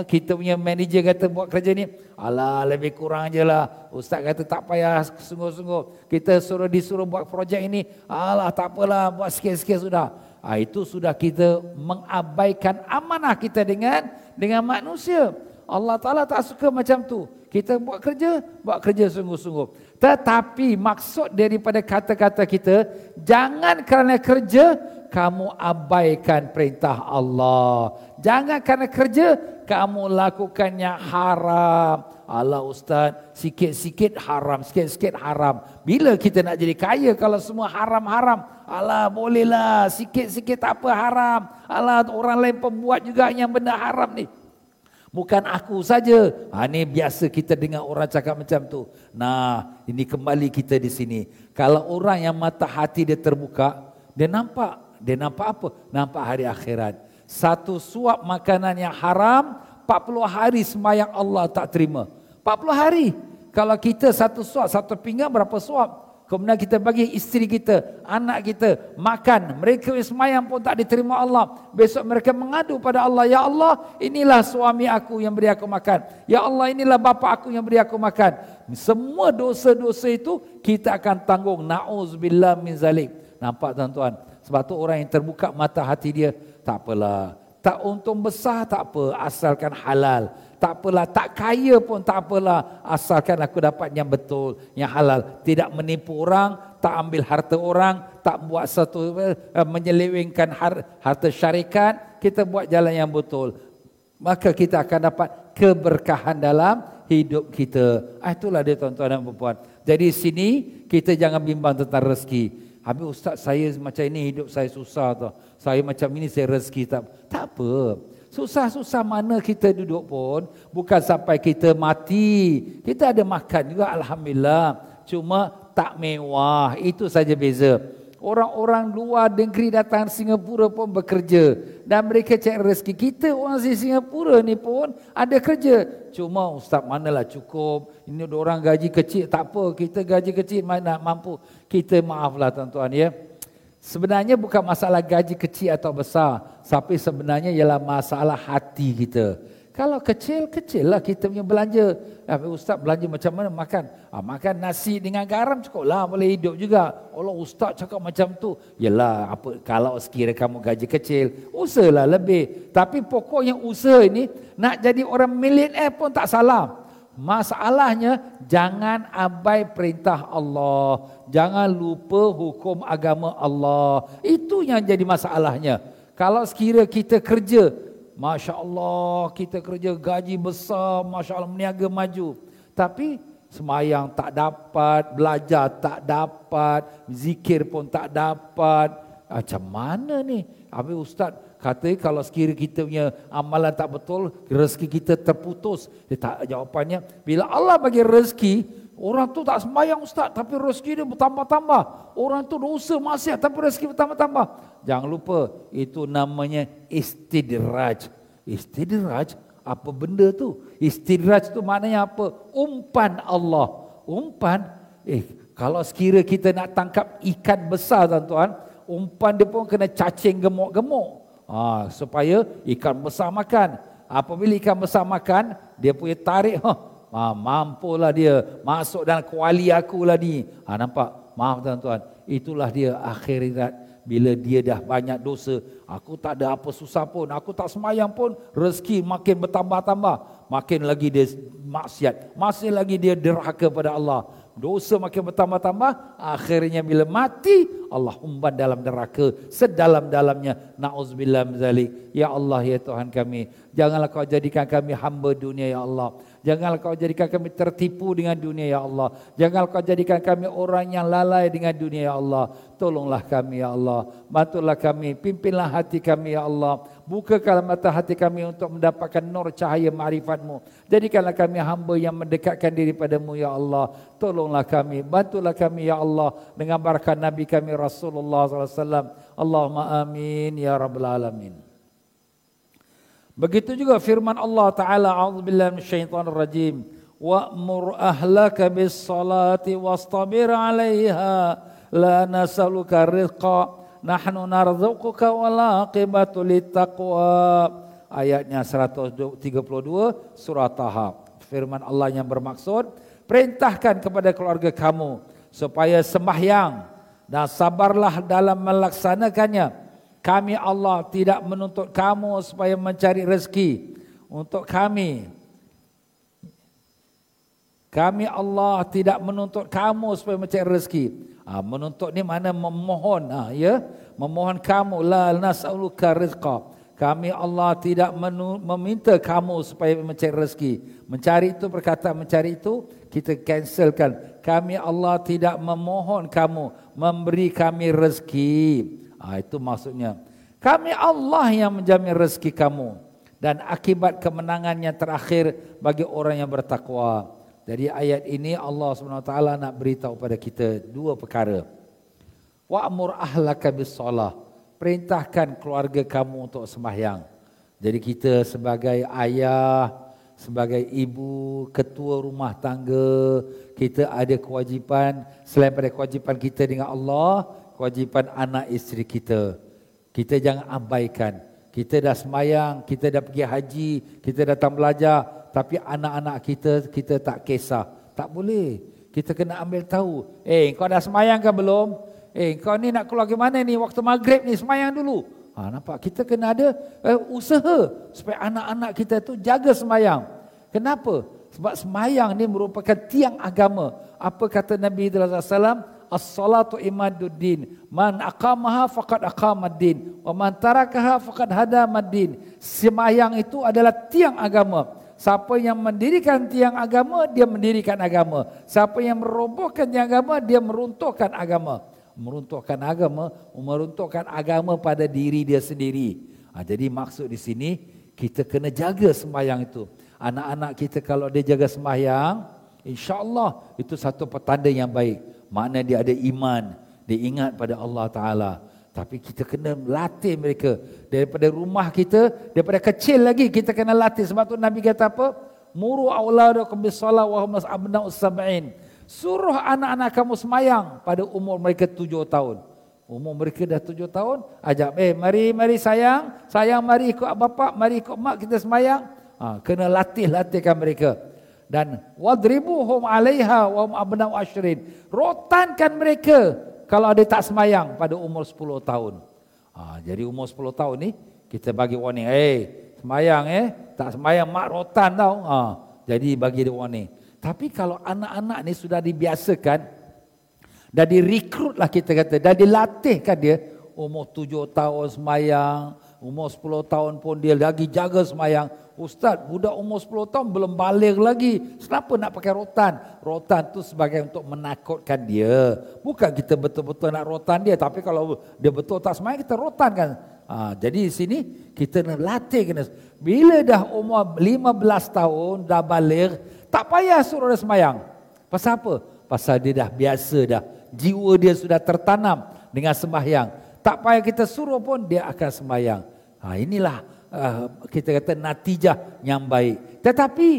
B: kita punya manager kata buat kerja ni, alah lebih kurang je lah. Ustaz kata tak payah sungguh-sungguh. Kita suruh disuruh buat projek ini, alah tak apalah buat sikit-sikit sudah. Ha, itu sudah kita mengabaikan amanah kita dengan dengan manusia. Allah Ta'ala tak suka macam tu. Kita buat kerja, buat kerja sungguh-sungguh. Tetapi maksud daripada kata-kata kita, jangan kerana kerja kamu abaikan perintah Allah. Jangan kerana kerja kamu lakukannya haram. Allah Ustaz, sikit-sikit haram, sikit-sikit haram. Bila kita nak jadi kaya kalau semua haram-haram? Allah bolehlah, sikit-sikit tak apa haram. Allah orang lain pembuat juga yang benda haram ni. Bukan aku saja. Ha ni biasa kita dengar orang cakap macam tu. Nah, ini kembali kita di sini. Kalau orang yang mata hati dia terbuka, dia nampak, dia nampak apa? Nampak hari akhirat. Satu suap makanan yang haram, 40 hari sembahyang Allah tak terima. 40 hari. Kalau kita satu suap, satu pinggan berapa suap? Kemudian kita bagi isteri kita, anak kita makan. Mereka semayang pun tak diterima Allah. Besok mereka mengadu pada Allah. Ya Allah, inilah suami aku yang beri aku makan. Ya Allah, inilah bapa aku yang beri aku makan. Semua dosa-dosa itu kita akan tanggung. Na'udzubillah min zalik. Nampak tuan-tuan? Sebab tu orang yang terbuka mata hati dia, tak apalah. Tak untung besar, tak apa. Asalkan halal tak apalah, tak kaya pun tak apalah, asalkan aku dapat yang betul, yang halal. Tidak menipu orang, tak ambil harta orang, tak buat satu uh, menyelewengkan harta syarikat, kita buat jalan yang betul. Maka kita akan dapat keberkahan dalam hidup kita. Ah, itulah dia tuan-tuan dan puan Jadi sini kita jangan bimbang tentang rezeki. Habis ustaz saya macam ini hidup saya susah tu. Saya macam ini saya rezeki tak. Tak apa. Susah-susah mana kita duduk pun, bukan sampai kita mati. Kita ada makan juga, Alhamdulillah. Cuma tak mewah, itu saja beza. Orang-orang luar negeri datang Singapura pun bekerja. Dan mereka cek rezeki. Kita orang di Singapura ni pun ada kerja. Cuma ustaz manalah cukup. Ini orang gaji kecil, tak apa. Kita gaji kecil mana mampu. Kita maaflah tuan-tuan ya. Sebenarnya bukan masalah gaji kecil atau besar, tapi sebenarnya ialah masalah hati kita. Kalau kecil, kecil lah kita punya belanja. Ya, Ustaz belanja macam mana makan? Ah, makan nasi dengan garam cukup lah boleh hidup juga. Allah Ustaz cakap macam tu. Yelah, apa, kalau sekiranya kamu gaji kecil, usahalah lebih. Tapi pokoknya usaha ini, nak jadi orang millionaire pun tak salah. Masalahnya, jangan abai perintah Allah. Jangan lupa hukum agama Allah. Itu yang jadi masalahnya. Kalau sekiranya kita kerja, Masya Allah kita kerja gaji besar, Masya Allah meniaga maju. Tapi semayang tak dapat, belajar tak dapat, zikir pun tak dapat. Macam mana ni? Habis Ustaz kata kalau sekiranya kita punya amalan tak betul, rezeki kita terputus. Dia tak jawapannya, bila Allah bagi rezeki, orang tu tak semayang Ustaz tapi rezeki dia bertambah-tambah. Orang tu dosa masih tapi rezeki bertambah-tambah. Jangan lupa itu namanya istidraj. Istidraj apa benda tu? Istidraj tu maknanya apa? Umpan Allah. Umpan eh kalau sekira kita nak tangkap ikan besar tuan-tuan, umpan dia pun kena cacing gemuk-gemuk. Ha, supaya ikan besar makan. Apabila ikan besar makan, dia punya tarik, ha, ha, mampulah dia masuk dalam kuali aku lah ni. Ha, nampak? Maaf tuan-tuan, itulah dia akhirat bila dia dah banyak dosa, aku tak ada apa susah pun, aku tak semayang pun, rezeki makin bertambah-tambah, makin lagi dia maksiat, masih lagi dia derhaka pada Allah. Dosa makin bertambah-tambah, akhirnya bila mati, Allah umpan dalam neraka sedalam-dalamnya. Na'udzubillah mzalik. Ya Allah, ya Tuhan kami. Janganlah kau jadikan kami hamba dunia, ya Allah. Janganlah kau jadikan kami tertipu dengan dunia ya Allah. Janganlah kau jadikan kami orang yang lalai dengan dunia ya Allah. Tolonglah kami ya Allah. Bantulah kami. Pimpinlah hati kami ya Allah. Bukakanlah mata hati kami untuk mendapatkan nur cahaya ma'rifatmu. Jadikanlah kami hamba yang mendekatkan diri padamu ya Allah. Tolonglah kami. Bantulah kami ya Allah. Dengan barakat Nabi kami Rasulullah SAW. Allahumma amin ya Rabbal Alamin. Begitu juga firman Allah Taala a'udzubillahi minasyaitonir rajim wa'mur ahlaka bis salati wastabir 'alaiha. La nas'aluka rizqa. Nahnu narzuquka wal aqibatu littaqwa. Ayatnya 132 surah Taha firman Allah yang bermaksud perintahkan kepada keluarga kamu supaya sembahyang dan sabarlah dalam melaksanakannya kami Allah tidak menuntut kamu supaya mencari rezeki untuk kami. Kami Allah tidak menuntut kamu supaya mencari rezeki. Ha, menuntut ni mana memohon, ha, ya? Memohon kamu la nas'aluka rizqa. Kami Allah tidak meminta kamu supaya mencari rezeki. Mencari itu perkataan mencari itu kita cancelkan. Kami Allah tidak memohon kamu memberi kami rezeki. Ha, itu maksudnya. Kami Allah yang menjamin rezeki kamu. Dan akibat kemenangan yang terakhir bagi orang yang bertakwa. Jadi ayat ini Allah SWT nak beritahu pada kita dua perkara. Wa'mur ahlaka bis solah. Perintahkan keluarga kamu untuk sembahyang. Jadi kita sebagai ayah, sebagai ibu, ketua rumah tangga, kita ada kewajipan selain pada kewajipan kita dengan Allah, kewajipan anak isteri kita. Kita jangan abaikan. Kita dah semayang, kita dah pergi haji, kita datang belajar. Tapi anak-anak kita, kita tak kisah. Tak boleh. Kita kena ambil tahu. Eh, kau dah semayang ke belum? Eh, kau ni nak keluar ke mana ni? Waktu maghrib ni, semayang dulu. Ha, nampak? Kita kena ada uh, usaha supaya anak-anak kita tu jaga semayang. Kenapa? Sebab semayang ni merupakan tiang agama. Apa kata Nabi SAW? As-salatu imaduddin. Man aqamaha faqad aqamaddin. Wa man tarakaha faqad hadamaddin. Sembahyang itu adalah tiang agama. Siapa yang mendirikan tiang agama dia mendirikan agama. Siapa yang merobohkan tiang agama dia meruntuhkan agama. Meruntuhkan agama meruntuhkan agama pada diri dia sendiri. Ha, jadi maksud di sini kita kena jaga sembahyang itu. Anak-anak kita kalau dia jaga sembahyang insyaallah itu satu petanda yang baik Makna dia ada iman, dia ingat pada Allah Taala. Tapi kita kena latih mereka daripada rumah kita, daripada kecil lagi kita kena latih. Sebab tu Nabi kata apa? Muru auladakum bisalah wa hum abna'us sab'in. Suruh anak-anak kamu semayang pada umur mereka tujuh tahun. Umur mereka dah tujuh tahun, ajak, eh mari, mari sayang, sayang mari ikut bapak, mari ikut mak kita semayang. Ha, kena latih-latihkan mereka. Dan wadribuhum 'alaiha wa abna'u ashrin. Rotankan mereka kalau dia tak semayang pada umur 10 tahun. Ha, jadi umur 10 tahun ni kita bagi warning, "Eh, hey, semayang eh, tak semayang mak rotan tau." Ha, jadi bagi dia warning. Tapi kalau anak-anak ni sudah dibiasakan dah direkrut lah kita kata, dah dilatihkan dia umur 7 tahun semayang, umur 10 tahun pun dia lagi jaga semayang. Ustaz, budak umur 10 tahun belum balik lagi. Kenapa nak pakai rotan? Rotan tu sebagai untuk menakutkan dia. Bukan kita betul-betul nak rotan dia. Tapi kalau dia betul tak semayang, kita rotan kan. Ha, jadi di sini kita nak latih. Kena. Bila dah umur 15 tahun, dah balik, tak payah suruh dia semayang. Pasal apa? Pasal dia dah biasa dah. Jiwa dia sudah tertanam dengan sembahyang. Tak payah kita suruh pun dia akan semayang. Ha, inilah uh, kita kata natijah yang baik. Tetapi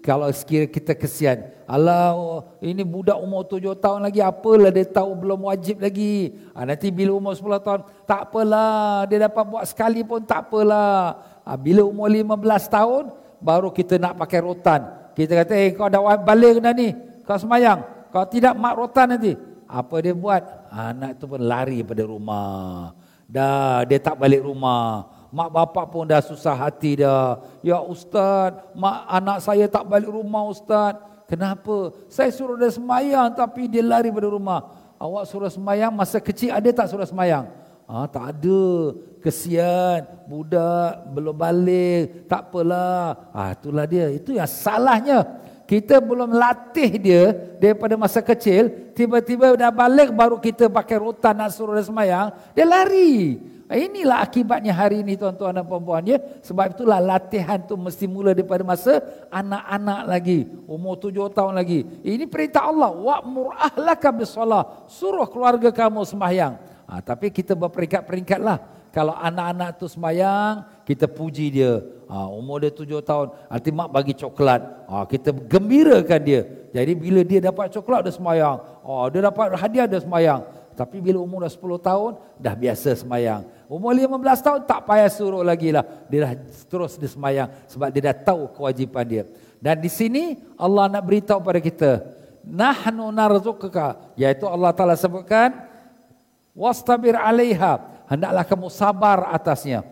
B: kalau sekiranya kita kesian. Allah ini budak umur tujuh tahun lagi apalah dia tahu belum wajib lagi. Ha, nanti bila umur sepuluh tahun tak apalah dia dapat buat sekali pun tak apalah. Ha, bila umur lima belas tahun baru kita nak pakai rotan. Kita kata eh kau dah balik dah ni. Kau semayang. Kau tidak mak rotan nanti. Apa dia buat? Anak tu pun lari pada rumah. Dah dia tak balik rumah. Mak bapak pun dah susah hati dah. Ya ustaz, mak anak saya tak balik rumah ustaz. Kenapa? Saya suruh dia semayang tapi dia lari pada rumah. Awak suruh semayang masa kecil ada tak suruh semayang? Ah, tak ada. Kesian. Budak belum balik. Tak apalah. Ah, itulah dia. Itu yang salahnya kita belum latih dia daripada masa kecil, tiba-tiba dah balik baru kita pakai rotan nak suruh dia semayang, dia lari. Inilah akibatnya hari ini tuan-tuan dan puan-puan ya. Sebab itulah latihan tu mesti mula daripada masa anak-anak lagi, umur tujuh tahun lagi. Ini perintah Allah, wa'mur ahlaka bisalah. Suruh keluarga kamu sembahyang. Ha, tapi kita berperingkat-peringkat lah. Kalau anak-anak tu sembahyang, kita puji dia. Ha, umur dia tujuh tahun, nanti mak bagi coklat. Ha, kita gembirakan dia. Jadi bila dia dapat coklat, dia semayang. Ha, dia dapat hadiah, dia semayang. Tapi bila umur dah sepuluh tahun, dah biasa semayang. Umur lima belas tahun, tak payah suruh lagi lah. Dia dah terus dia semayang. Sebab dia dah tahu kewajipan dia. Dan di sini, Allah nak beritahu pada kita. Nahnu narzukuka. Iaitu Allah Ta'ala sebutkan. Wastabir alaiha. Hendaklah kamu sabar atasnya.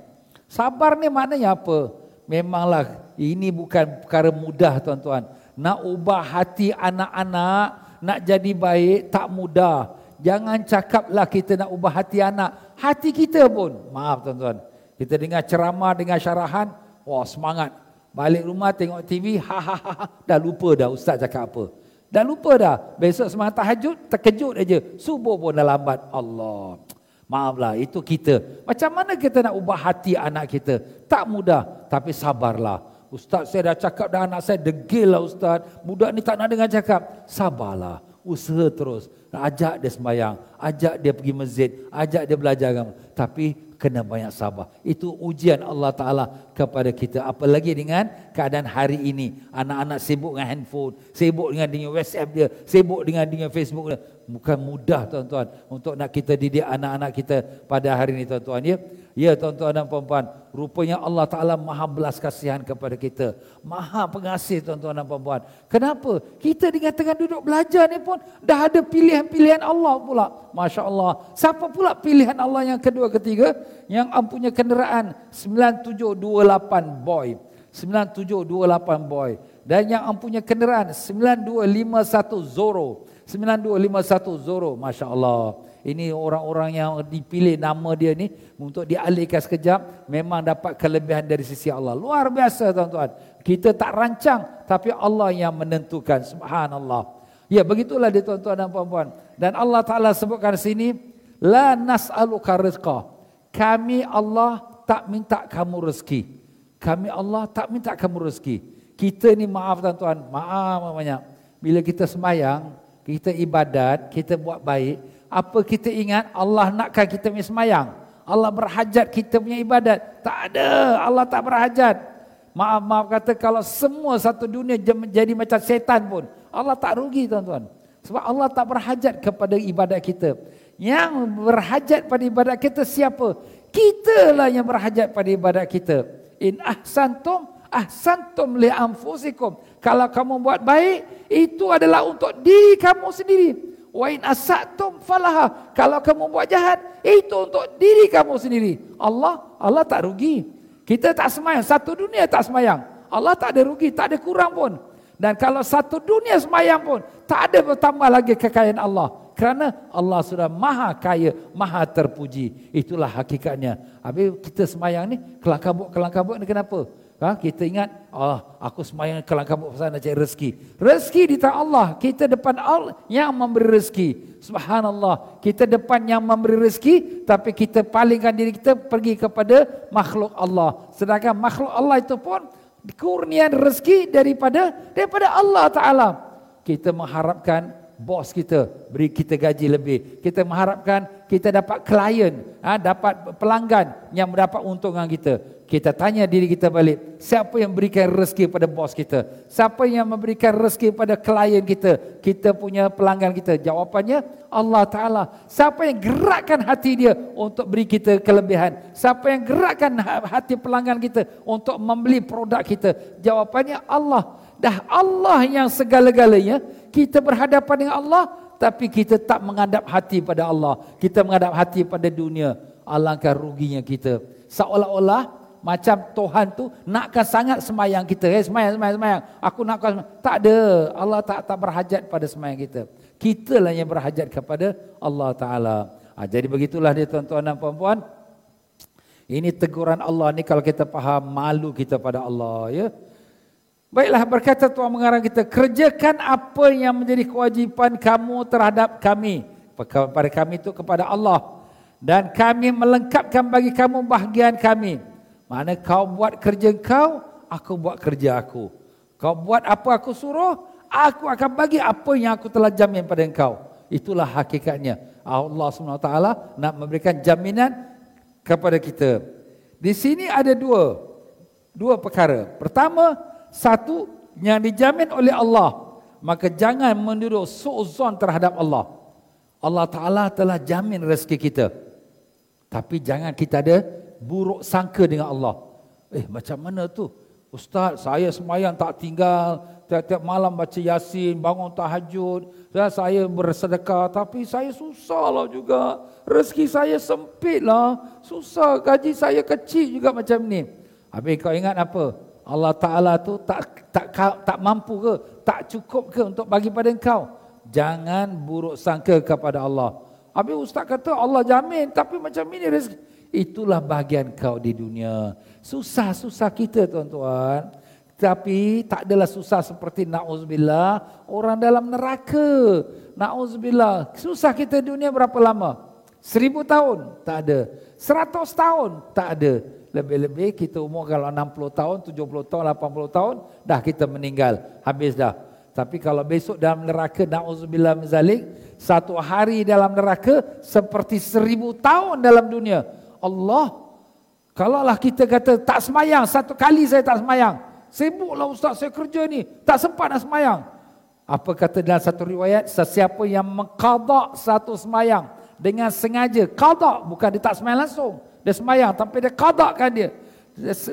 B: Sabar ni maknanya apa? Memanglah ini bukan perkara mudah tuan-tuan. Nak ubah hati anak-anak, nak jadi baik tak mudah. Jangan cakaplah kita nak ubah hati anak. Hati kita pun, maaf tuan-tuan. Kita dengar ceramah, dengar syarahan, wah semangat. Balik rumah tengok TV, ha ha ha, dah lupa dah ustaz cakap apa. Dah lupa dah. Besok semangat tahajud, terkejut aja. Subuh pun dah lambat. Allah. Maaflah, itu kita. Macam mana kita nak ubah hati anak kita? Tak mudah, tapi sabarlah. Ustaz, saya dah cakap dah anak saya degil lah Ustaz. Budak ni tak nak dengar cakap. Sabarlah, usaha terus. Ajak dia sembahyang, ajak dia pergi masjid, ajak dia belajar agama. Tapi kena banyak sabar. Itu ujian Allah Ta'ala kepada kita. Apalagi dengan keadaan hari ini. Anak-anak sibuk dengan handphone, sibuk dengan dengan WhatsApp dia, sibuk dengan dengan Facebook dia. Bukan mudah tuan-tuan untuk nak kita didik anak-anak kita pada hari ini tuan-tuan ya. Ya tuan-tuan dan puan-puan, rupanya Allah Taala Maha belas kasihan kepada kita. Maha pengasih tuan-tuan dan puan-puan. Kenapa? Kita dengan tengah duduk belajar ni pun dah ada pilihan-pilihan Allah pula. Masya-Allah. Siapa pula pilihan Allah yang kedua ketiga yang mempunyai kenderaan 9728 boy. 9728 boy dan yang mempunyai kenderaan 9251 Zoro. 9251 Zoro, Masya Allah. Ini orang-orang yang dipilih nama dia ni untuk dialihkan sekejap memang dapat kelebihan dari sisi Allah. Luar biasa tuan-tuan. Kita tak rancang tapi Allah yang menentukan. Subhanallah. Ya begitulah dia tuan-tuan dan puan-puan. Dan Allah Ta'ala sebutkan sini. La nas'aluka rizqa. Kami Allah tak minta kamu rezeki. Kami Allah tak minta kamu rezeki. Kita ni maaf tuan-tuan. Maaf banyak. Bila kita semayang, kita ibadat, kita buat baik, apa kita ingat Allah nakkan kita punya semayang? Allah berhajat kita punya ibadat? Tak ada, Allah tak berhajat. Maaf, maaf kata kalau semua satu dunia jadi macam setan pun, Allah tak rugi tuan-tuan. Sebab Allah tak berhajat kepada ibadat kita. Yang berhajat pada ibadat kita siapa? Kita lah yang berhajat pada ibadat kita. In ahsantum ahsantum li anfusikum. Kalau kamu buat baik, itu adalah untuk diri kamu sendiri. Wa in asatum falaha. Kalau kamu buat jahat, itu untuk diri kamu sendiri. Allah, Allah tak rugi. Kita tak semayang, satu dunia tak semayang. Allah tak ada rugi, tak ada kurang pun. Dan kalau satu dunia semayang pun, tak ada bertambah lagi kekayaan Allah. Kerana Allah sudah maha kaya, maha terpuji. Itulah hakikatnya. Habis kita semayang ni, kelang kabut, kelang kabut ni kenapa? Ha? Kita ingat, oh, aku semayang kelang kabut pasal nak cari rezeki. Rezeki di tangan Allah. Kita depan Allah yang memberi rezeki. Subhanallah. Kita depan yang memberi rezeki, tapi kita palingkan diri kita pergi kepada makhluk Allah. Sedangkan makhluk Allah itu pun kurnian rezeki daripada daripada Allah Taala. Kita mengharapkan bos kita beri kita gaji lebih. Kita mengharapkan kita dapat klien, ha, dapat pelanggan yang mendapat untungan kita. Kita tanya diri kita balik, siapa yang berikan rezeki pada bos kita? Siapa yang memberikan rezeki pada klien kita? Kita punya pelanggan kita. Jawapannya Allah Ta'ala. Siapa yang gerakkan hati dia untuk beri kita kelebihan? Siapa yang gerakkan ha-, hati pelanggan kita untuk membeli produk kita? Jawapannya Allah. Dah Allah yang segala-galanya, kita berhadapan dengan Allah, tapi kita tak menghadap hati pada Allah. Kita menghadap hati pada dunia. Alangkah ruginya kita. Seolah-olah macam Tuhan tu nakkan sangat semayang kita. Eh, semayang, semayang, semayang. Aku nak kau Tak ada. Allah tak tak berhajat pada semayang kita. Kita lah yang berhajat kepada Allah Ta'ala. Ha, jadi begitulah dia tuan-tuan dan puan-puan. Ini teguran Allah ni kalau kita faham malu kita pada Allah. ya. Baiklah berkata Tuhan mengarang kita. Kerjakan apa yang menjadi kewajipan kamu terhadap kami. Pada kami itu kepada Allah. Dan kami melengkapkan bagi kamu bahagian kami. Mana kau buat kerja kau, aku buat kerja aku. Kau buat apa aku suruh, aku akan bagi apa yang aku telah jamin pada engkau. Itulah hakikatnya. Allah SWT nak memberikan jaminan kepada kita. Di sini ada dua. Dua perkara. Pertama, satu yang dijamin oleh Allah. Maka jangan menduduk su'uzon terhadap Allah. Allah Ta'ala telah jamin rezeki kita. Tapi jangan kita ada buruk sangka dengan Allah. Eh macam mana tu? Ustaz, saya semayang tak tinggal. Tiap-tiap malam baca yasin, bangun tahajud. Dan saya bersedekah. Tapi saya susah lah juga. Rezeki saya sempit lah. Susah, gaji saya kecil juga macam ni. Habis kau ingat apa? Allah Ta'ala tu tak, tak, tak, tak mampu ke? Tak cukup ke untuk bagi pada engkau? Jangan buruk sangka kepada Allah. Habis Ustaz kata Allah jamin. Tapi macam ini rezeki. Itulah bahagian kau di dunia. Susah-susah kita tuan-tuan. Tapi tak adalah susah seperti na'udzubillah. Orang dalam neraka. Na'udzubillah. Susah kita di dunia berapa lama? Seribu tahun? Tak ada. Seratus tahun? Tak ada. Lebih-lebih kita umur kalau 60 tahun, 70 tahun, 80 tahun. Dah kita meninggal. Habis dah. Tapi kalau besok dalam neraka, na'udzubillah mizalik. Satu hari dalam neraka seperti seribu tahun dalam dunia. Allah. Kalaulah kita kata tak semayang, satu kali saya tak semayang. Sibuklah ustaz saya kerja ni, tak sempat nak semayang. Apa kata dalam satu riwayat, sesiapa yang mengkadak satu semayang dengan sengaja. Kadak bukan dia tak semayang langsung. Dia semayang tapi dia kadakkan dia.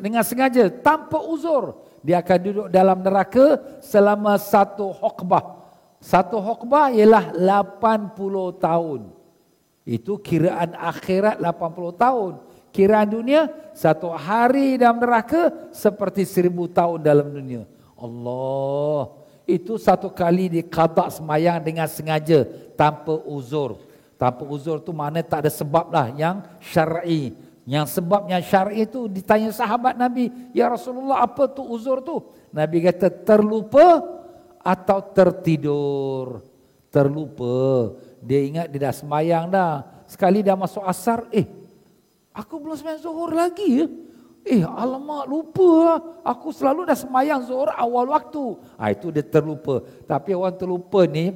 B: Dengan sengaja, tanpa uzur. Dia akan duduk dalam neraka selama satu hokbah. Satu hokbah ialah 80 tahun. Itu kiraan akhirat 80 tahun. Kiraan dunia satu hari dalam neraka seperti seribu tahun dalam dunia. Allah. Itu satu kali dikadak semayang dengan sengaja tanpa uzur. Tanpa uzur tu mana tak ada sebab lah yang syar'i. Yang sebabnya syar'i itu ditanya sahabat Nabi. Ya Rasulullah apa tu uzur tu? Nabi kata terlupa atau tertidur. Terlupa. Dia ingat dia dah semayang dah. Sekali dah masuk asar, eh aku belum semayang zuhur lagi ya. Eh alamak lupa lah. Aku selalu dah semayang zuhur awal waktu. Ha, itu dia terlupa. Tapi orang terlupa ni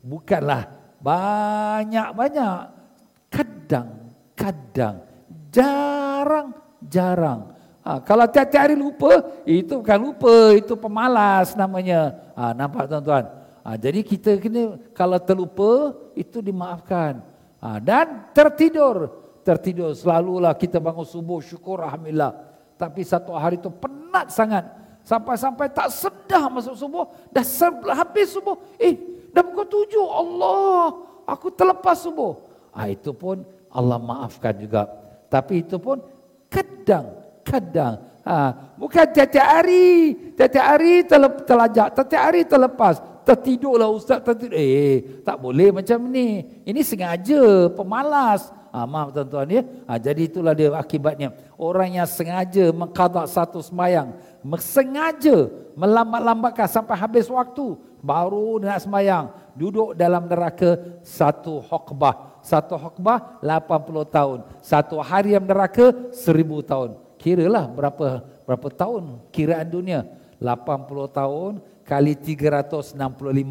B: bukanlah banyak-banyak. Kadang-kadang. Jarang-jarang. Ha, kalau tiap-tiap hari lupa, itu bukan lupa. Itu pemalas namanya. Ha, nampak tuan-tuan? Ha, jadi kita kena kalau terlupa, itu dimaafkan. Ha, dan tertidur. Tertidur selalulah kita bangun subuh syukur Alhamdulillah. Tapi satu hari itu penat sangat. Sampai-sampai tak sedar masuk subuh. Dah habis subuh. Eh, dah pukul tujuh. Allah, aku terlepas subuh. Ah, itu pun Allah maafkan juga. Tapi itu pun kadang-kadang. Ha, bukan tiap-tiap hari. Tiap-tiap hari terlajak. Tiap-tiap hari terlepas. Tertidurlah ustaz. Tertidur. Eh, tak boleh macam ni. Ini sengaja. Pemalas. Ha, maaf tuan-tuan ya. Ha, jadi itulah dia akibatnya. Orang yang sengaja mengkadak satu semayang. Sengaja melambat-lambatkan sampai habis waktu. Baru nak semayang. Duduk dalam neraka satu hokbah. Satu hokbah 80 tahun. Satu hari yang neraka seribu tahun. Kiralah berapa berapa tahun kiraan dunia. 80 tahun kali 365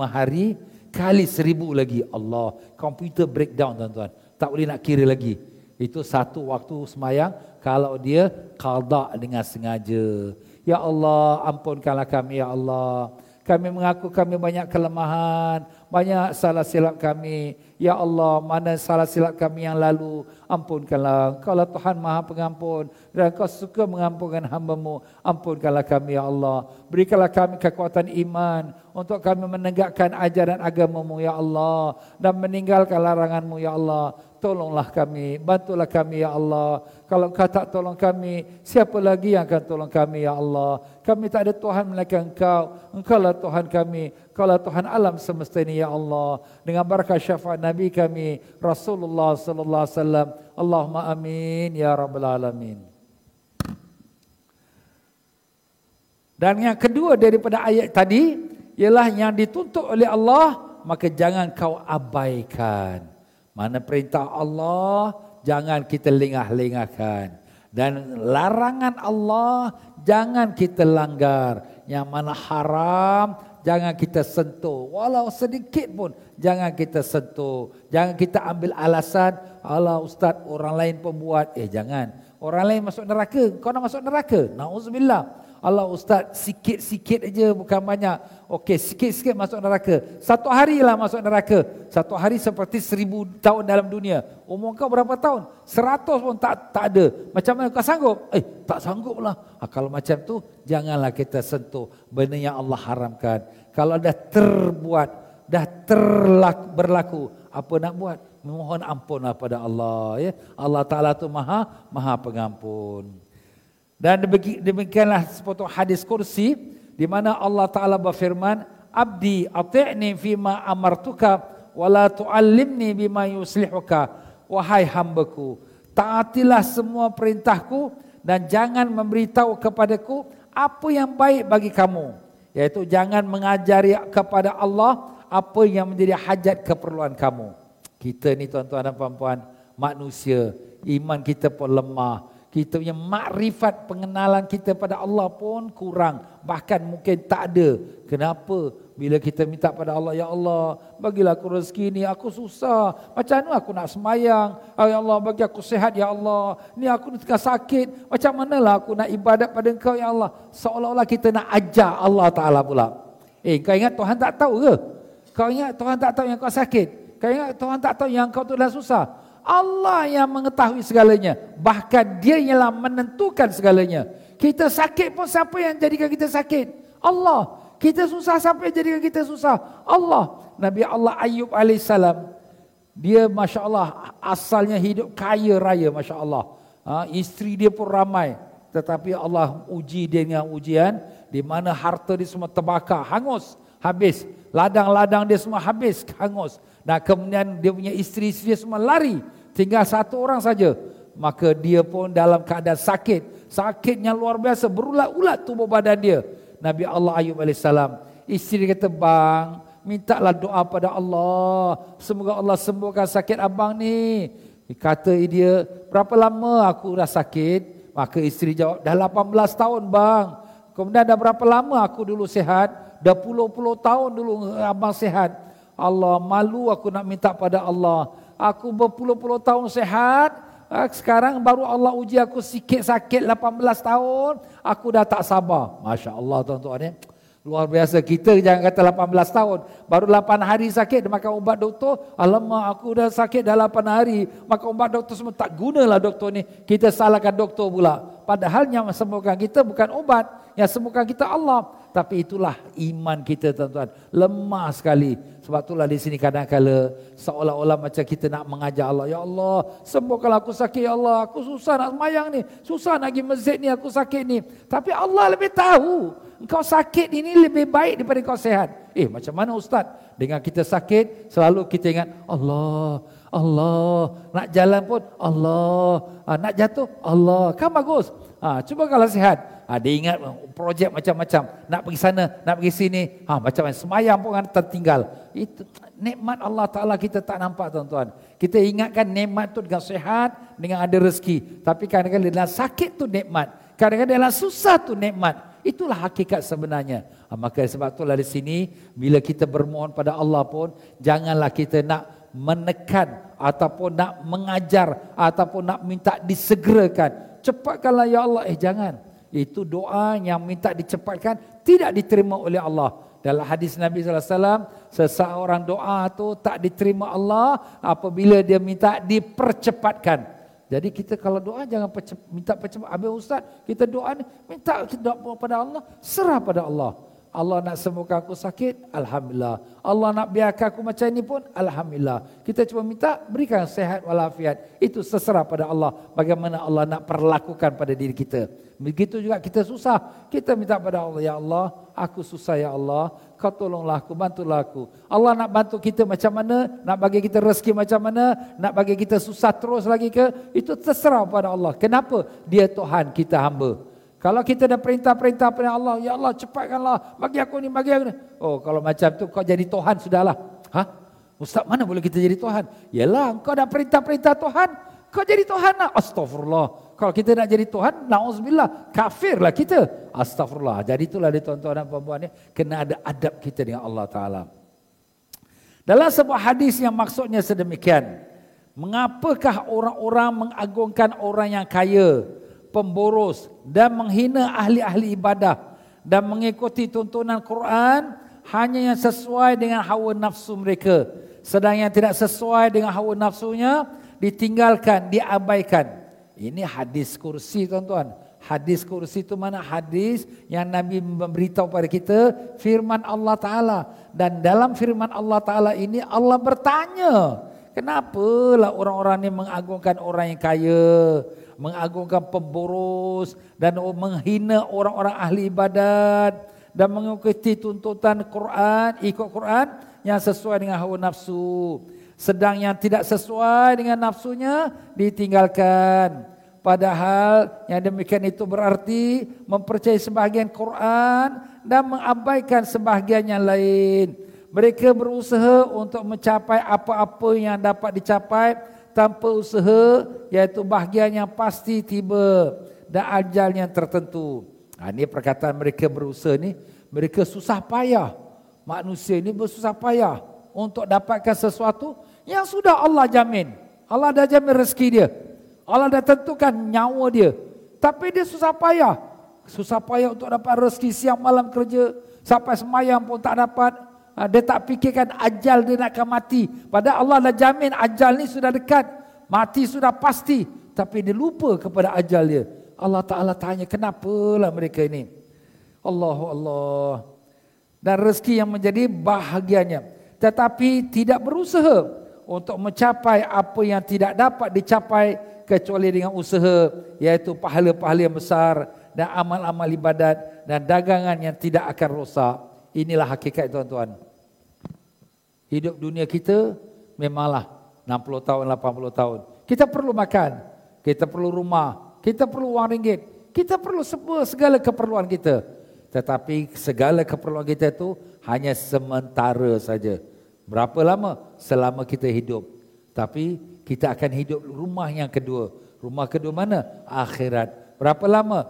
B: hari kali 1000 lagi. Allah, komputer breakdown tuan-tuan. Tak boleh nak kira lagi. Itu satu waktu semayang kalau dia qada dengan sengaja. Ya Allah, ampunkanlah kami ya Allah. Kami mengaku kami banyak kelemahan, banyak salah silap kami. Ya Allah, mana salah silap kami yang lalu, ampunkanlah. Kalau Tuhan Maha Pengampun dan Kau suka mengampunkan hamba-Mu, ampunkanlah kami ya Allah. Berikanlah kami kekuatan iman untuk kami menegakkan ajaran agama-Mu ya Allah dan meninggalkan larangan-Mu ya Allah tolonglah kami, bantulah kami ya Allah. Kalau kau tak tolong kami, siapa lagi yang akan tolong kami ya Allah? Kami tak ada Tuhan melainkan engkau. Engkau lah Tuhan kami. Lah Tuhan alam semesta ini ya Allah. Dengan barakah syafaat Nabi kami, Rasulullah sallallahu alaihi wasallam. Allahumma amin ya rabbal alamin. Dan yang kedua daripada ayat tadi ialah yang dituntut oleh Allah maka jangan kau abaikan. Mana perintah Allah jangan kita lengah-lengahkan dan larangan Allah jangan kita langgar. Yang mana haram jangan kita sentuh walau sedikit pun jangan kita sentuh. Jangan kita ambil alasan Allah ustaz orang lain pembuat eh jangan. Orang lain masuk neraka, kau nak masuk neraka. Nauzubillah. Allah Ustaz sikit-sikit aja bukan banyak. Okey sikit-sikit masuk neraka. Satu hari lah masuk neraka. Satu hari seperti seribu tahun dalam dunia. Umur kau berapa tahun? Seratus pun tak tak ada. Macam mana kau sanggup? Eh tak sanggup lah. Ha, kalau macam tu janganlah kita sentuh benda yang Allah haramkan. Kalau dah terbuat, dah terlaku, berlaku, apa nak buat? Mohon ampunlah pada Allah. Ya? Allah Ta'ala tu maha, maha pengampun. Dan demikianlah sepotong hadis kursi di mana Allah Taala berfirman, "Abdi ati'ni fima amartuka wa la tu'allimni bima yuslihuka." Wahai hambaku, taatilah semua perintahku dan jangan memberitahu kepadaku apa yang baik bagi kamu. Yaitu jangan mengajari kepada Allah apa yang menjadi hajat keperluan kamu. Kita ni tuan-tuan dan puan-puan, manusia, iman kita pun lemah, kita punya makrifat pengenalan kita pada Allah pun kurang. Bahkan mungkin tak ada. Kenapa? Bila kita minta pada Allah, Ya Allah, bagilah aku rezeki ni, aku susah. Macam mana aku nak semayang? Ah, ya Allah, bagi aku sehat, Ya Allah. Ni aku ni tengah sakit. Macam manalah aku nak ibadat pada engkau, Ya Allah. Seolah-olah kita nak ajar Allah Ta'ala pula. Eh, kau ingat Tuhan tak tahu ke? Kau ingat Tuhan tak tahu yang kau sakit? Kau ingat Tuhan tak tahu yang kau tu dah susah? Allah yang mengetahui segalanya. Bahkan dia yang menentukan segalanya. Kita sakit pun siapa yang jadikan kita sakit? Allah. Kita susah siapa yang jadikan kita susah? Allah. Nabi Allah Ayub AS. Dia Masya Allah asalnya hidup kaya raya Masya Allah. Ha, isteri dia pun ramai. Tetapi Allah uji dia dengan ujian. Di mana harta dia semua terbakar. Hangus. Habis. Ladang-ladang dia semua habis. Hangus. Dan kemudian dia punya isteri-isteri semua lari. Tinggal satu orang saja. Maka dia pun dalam keadaan sakit. Sakitnya luar biasa. Berulat-ulat tubuh badan dia. Nabi Allah Ayub AS. Isteri dia kata, bang, mintalah doa pada Allah. Semoga Allah sembuhkan sakit abang ni. Kata dia, berapa lama aku dah sakit? Maka isteri jawab, dah 18 tahun bang. Kemudian dah berapa lama aku dulu sehat? Dah puluh-puluh tahun dulu abang sehat. Allah malu aku nak minta pada Allah. Aku berpuluh-puluh tahun sehat. Ah, sekarang baru Allah uji aku sikit sakit 18 tahun. Aku dah tak sabar. Masya Allah tuan-tuan ya. Luar biasa kita jangan kata 18 tahun. Baru 8 hari sakit dia makan ubat doktor. Alamak aku dah sakit dah 8 hari. Makan ubat doktor semua tak gunalah doktor ni. Kita salahkan doktor pula. Padahal yang sembuhkan kita bukan obat. Yang sembuhkan kita Allah. Tapi itulah iman kita tuan-tuan. Lemah sekali. Sebab itulah di sini kadang-kala seolah-olah macam kita nak mengajar Allah. Ya Allah, sembuhkanlah aku sakit. Ya Allah, aku susah nak semayang ni. Susah nak pergi masjid ni, aku sakit ni. Tapi Allah lebih tahu. Engkau sakit ini lebih baik daripada kau sehat. Eh, macam mana Ustaz? Dengan kita sakit, selalu kita ingat, Allah, Allah. Nak jalan pun Allah. Ha, nak jatuh Allah. Kan bagus. Ha, cuba kalau sihat. Ha, dia ingat projek macam-macam. Nak pergi sana, nak pergi sini. Ha, macam mana semayang pun kan tertinggal. Itu nikmat Allah Ta'ala kita tak nampak tuan-tuan. Kita ingatkan nikmat tu dengan sihat, dengan ada rezeki. Tapi kadang-kadang dalam sakit tu nikmat. Kadang-kadang dalam susah tu nikmat. Itulah hakikat sebenarnya. Ha, maka sebab itulah di sini, bila kita bermohon pada Allah pun, janganlah kita nak menekan ataupun nak mengajar ataupun nak minta disegerakan. Cepatkanlah ya Allah. Eh jangan. Itu doa yang minta dicepatkan tidak diterima oleh Allah. Dalam hadis Nabi SAW, seseorang doa tu tak diterima Allah apabila dia minta dipercepatkan. Jadi kita kalau doa jangan minta percepat. Habis Ustaz, kita doa ni, minta kita doa pada Allah, serah pada Allah. Allah nak sembuhkan aku sakit, Alhamdulillah. Allah nak biarkan aku macam ini pun, Alhamdulillah. Kita cuma minta berikan sehat walafiat. Itu seserah pada Allah. Bagaimana Allah nak perlakukan pada diri kita. Begitu juga kita susah. Kita minta pada Allah, Ya Allah, aku susah Ya Allah. Kau tolonglah aku, bantulah aku. Allah nak bantu kita macam mana, nak bagi kita rezeki macam mana, nak bagi kita susah terus lagi ke, itu terserah pada Allah. Kenapa? Dia Tuhan kita hamba. Kalau kita dah perintah-perintah pada Allah, ya Allah cepatkanlah bagi aku ni, bagi aku ni. Oh, kalau macam tu kau jadi Tuhan sudahlah. Ha? Ustaz mana boleh kita jadi Tuhan? Yalah, kau dah perintah-perintah Tuhan, kau jadi Tuhan lah. Astagfirullah. Kalau kita nak jadi Tuhan, na'udzubillah, kafirlah kita. Astagfirullah. Jadi itulah dia tuan-tuan dan puan-puan ni, kena ada adab kita dengan Allah Ta'ala. Dalam sebuah hadis yang maksudnya sedemikian, mengapakah orang-orang mengagungkan orang yang kaya, pemboros dan menghina ahli-ahli ibadah dan mengikuti tuntunan Quran hanya yang sesuai dengan hawa nafsu mereka. Sedang yang tidak sesuai dengan hawa nafsunya ditinggalkan diabaikan. Ini hadis kursi tuan-tuan. Hadis kursi itu mana hadis yang Nabi memberitahu pada kita firman Allah taala. Dan dalam firman Allah taala ini Allah bertanya kenapalah orang-orang ini mengagungkan orang yang kaya mengagungkan pemboros dan menghina orang-orang ahli ibadat dan mengikuti tuntutan Quran, ikut Quran yang sesuai dengan hawa nafsu. Sedang yang tidak sesuai dengan nafsunya ditinggalkan. Padahal yang demikian itu berarti mempercayai sebahagian Quran dan mengabaikan sebahagian yang lain. Mereka berusaha untuk mencapai apa-apa yang dapat dicapai tanpa usaha iaitu bahagian yang pasti tiba dan ajal yang tertentu. Ha, ini perkataan mereka berusaha ni, mereka susah payah. Manusia ini bersusah payah untuk dapatkan sesuatu yang sudah Allah jamin. Allah dah jamin rezeki dia. Allah dah tentukan nyawa dia. Tapi dia susah payah. Susah payah untuk dapat rezeki siang malam kerja. Sampai semayang pun tak dapat. Ha, dia tak fikirkan ajal dia nak akan mati. Padahal Allah dah jamin ajal ni sudah dekat. Mati sudah pasti. Tapi dia lupa kepada ajal dia. Allah Ta'ala tanya kenapalah mereka ini. Allah Allah. Dan rezeki yang menjadi bahagianya. Tetapi tidak berusaha untuk mencapai apa yang tidak dapat dicapai kecuali dengan usaha. Iaitu pahala-pahala yang besar dan amal-amal ibadat dan dagangan yang tidak akan rosak. Inilah hakikat tuan-tuan. Hidup dunia kita memanglah 60 tahun, 80 tahun. Kita perlu makan, kita perlu rumah, kita perlu wang ringgit, kita perlu semua segala keperluan kita. Tetapi segala keperluan kita itu hanya sementara saja. Berapa lama? Selama kita hidup. Tapi kita akan hidup rumah yang kedua. Rumah kedua mana? Akhirat. Berapa lama?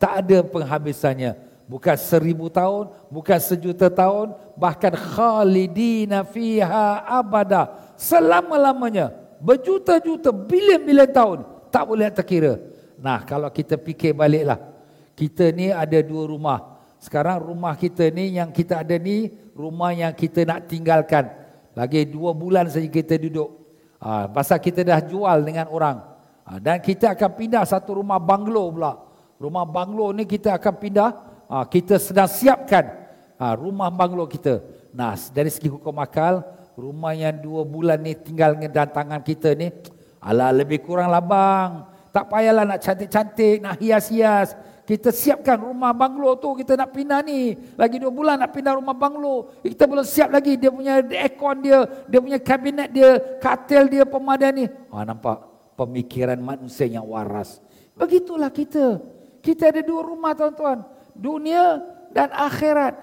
B: Tak ada penghabisannya. Bukan seribu tahun, bukan sejuta tahun, bahkan khalidina fiha abada. Selama-lamanya, berjuta-juta, bilion-bilion tahun, tak boleh terkira. Nah, kalau kita fikir baliklah, kita ni ada dua rumah. Sekarang rumah kita ni, yang kita ada ni, rumah yang kita nak tinggalkan. Lagi dua bulan saja kita duduk. Ha, pasal kita dah jual dengan orang. Ha, dan kita akan pindah satu rumah banglo pula. Rumah banglo ni kita akan pindah. Ha, kita sedang siapkan ha, rumah banglo kita. Nah, dari segi hukum akal, rumah yang dua bulan ni tinggal dengan tangan kita ni, ala lebih kurang labang. Tak payahlah nak cantik-cantik, nak hias-hias. Kita siapkan rumah banglo tu, kita nak pindah ni. Lagi dua bulan nak pindah rumah banglo. Kita belum siap lagi, dia punya aircon dia, dia punya kabinet dia, katil dia, pemadam ni. Ha, nampak pemikiran manusia yang waras. Begitulah kita. Kita ada dua rumah tuan-tuan. Dunia dan akhirat.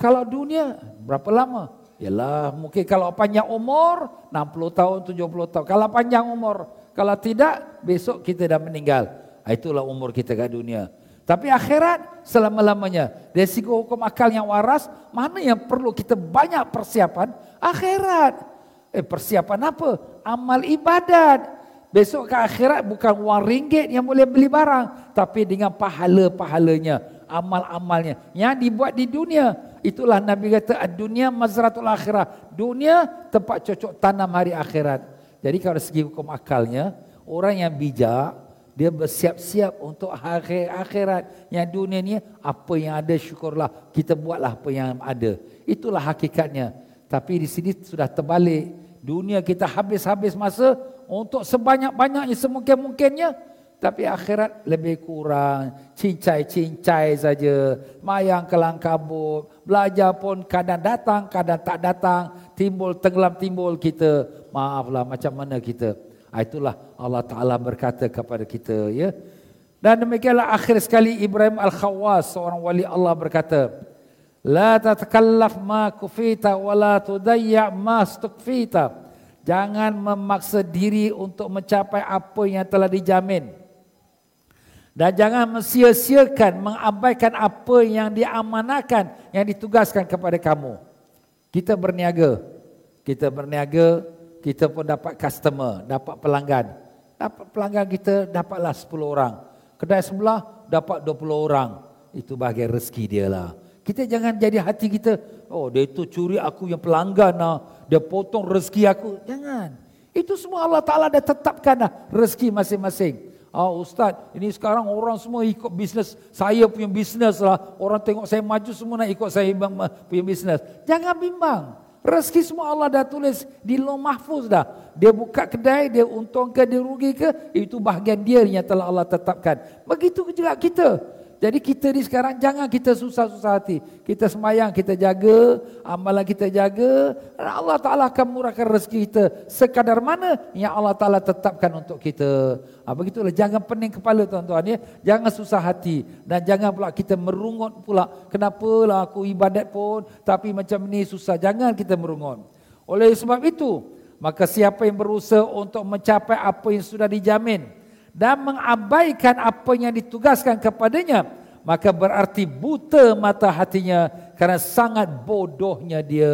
B: Kalau dunia, berapa lama? Yalah, mungkin kalau panjang umur, 60 tahun, 70 tahun. Kalau panjang umur, kalau tidak, besok kita dah meninggal. Ah, itulah umur kita kat dunia. Tapi akhirat selama-lamanya. Dari segi hukum akal yang waras, mana yang perlu kita banyak persiapan? Akhirat. Eh persiapan apa? Amal ibadat. Besok ke akhirat bukan wang ringgit yang boleh beli barang. Tapi dengan pahala-pahalanya. Amal-amalnya. Yang dibuat di dunia. Itulah Nabi kata dunia mazratul akhirat. Dunia tempat cocok tanam hari akhirat. Jadi kalau segi hukum akalnya, orang yang bijak dia bersiap-siap untuk hari akhirat. Yang dunia ni apa yang ada syukurlah kita buatlah apa yang ada. Itulah hakikatnya. Tapi di sini sudah terbalik. Dunia kita habis-habis masa untuk sebanyak-banyaknya semungkin-mungkinnya tapi akhirat lebih kurang. Cincai-cincai saja. Mayang kelang kabut. Belajar pun kadang datang, kadang tak datang. Timbul, tenggelam timbul kita. Maaflah macam mana kita. Ah, itulah Allah Ta'ala berkata kepada kita. ya. Dan demikianlah akhir sekali Ibrahim Al-Khawas. Seorang wali Allah berkata. La tatakallaf ma kufita wa la tudayya ma stukfita. Jangan memaksa diri untuk mencapai apa yang telah dijamin. Dan jangan mensia-siakan, mengabaikan apa yang diamanahkan, yang ditugaskan kepada kamu. Kita berniaga. Kita berniaga, kita pun dapat customer, dapat pelanggan. Dapat pelanggan kita, dapatlah 10 orang. Kedai sebelah, dapat 20 orang. Itu bahagian rezeki dia lah. Kita jangan jadi hati kita, oh dia itu curi aku yang pelanggan lah. Dia potong rezeki aku. Jangan. Itu semua Allah Ta'ala dah tetapkan lah rezeki masing-masing. Oh Ustaz, ini sekarang orang semua ikut bisnes. Saya punya bisnes lah. Orang tengok saya maju semua nak ikut saya punya bisnes. Jangan bimbang. Rezeki semua Allah dah tulis di loh mahfuz dah. Dia buka kedai, dia untung ke, dia rugi ke. Itu bahagian dia yang telah Allah tetapkan. Begitu juga kita. Jadi kita ni sekarang jangan kita susah-susah hati. Kita semayang, kita jaga, amalan kita jaga. Allah Ta'ala akan murahkan rezeki kita. Sekadar mana yang Allah Ta'ala tetapkan untuk kita. Ha, begitulah, jangan pening kepala tuan-tuan. Ya. Jangan susah hati. Dan jangan pula kita merungut pula. Kenapalah aku ibadat pun, tapi macam ni susah. Jangan kita merungut. Oleh sebab itu, maka siapa yang berusaha untuk mencapai apa yang sudah dijamin dan mengabaikan apa yang ditugaskan kepadanya maka berarti buta mata hatinya kerana sangat bodohnya dia.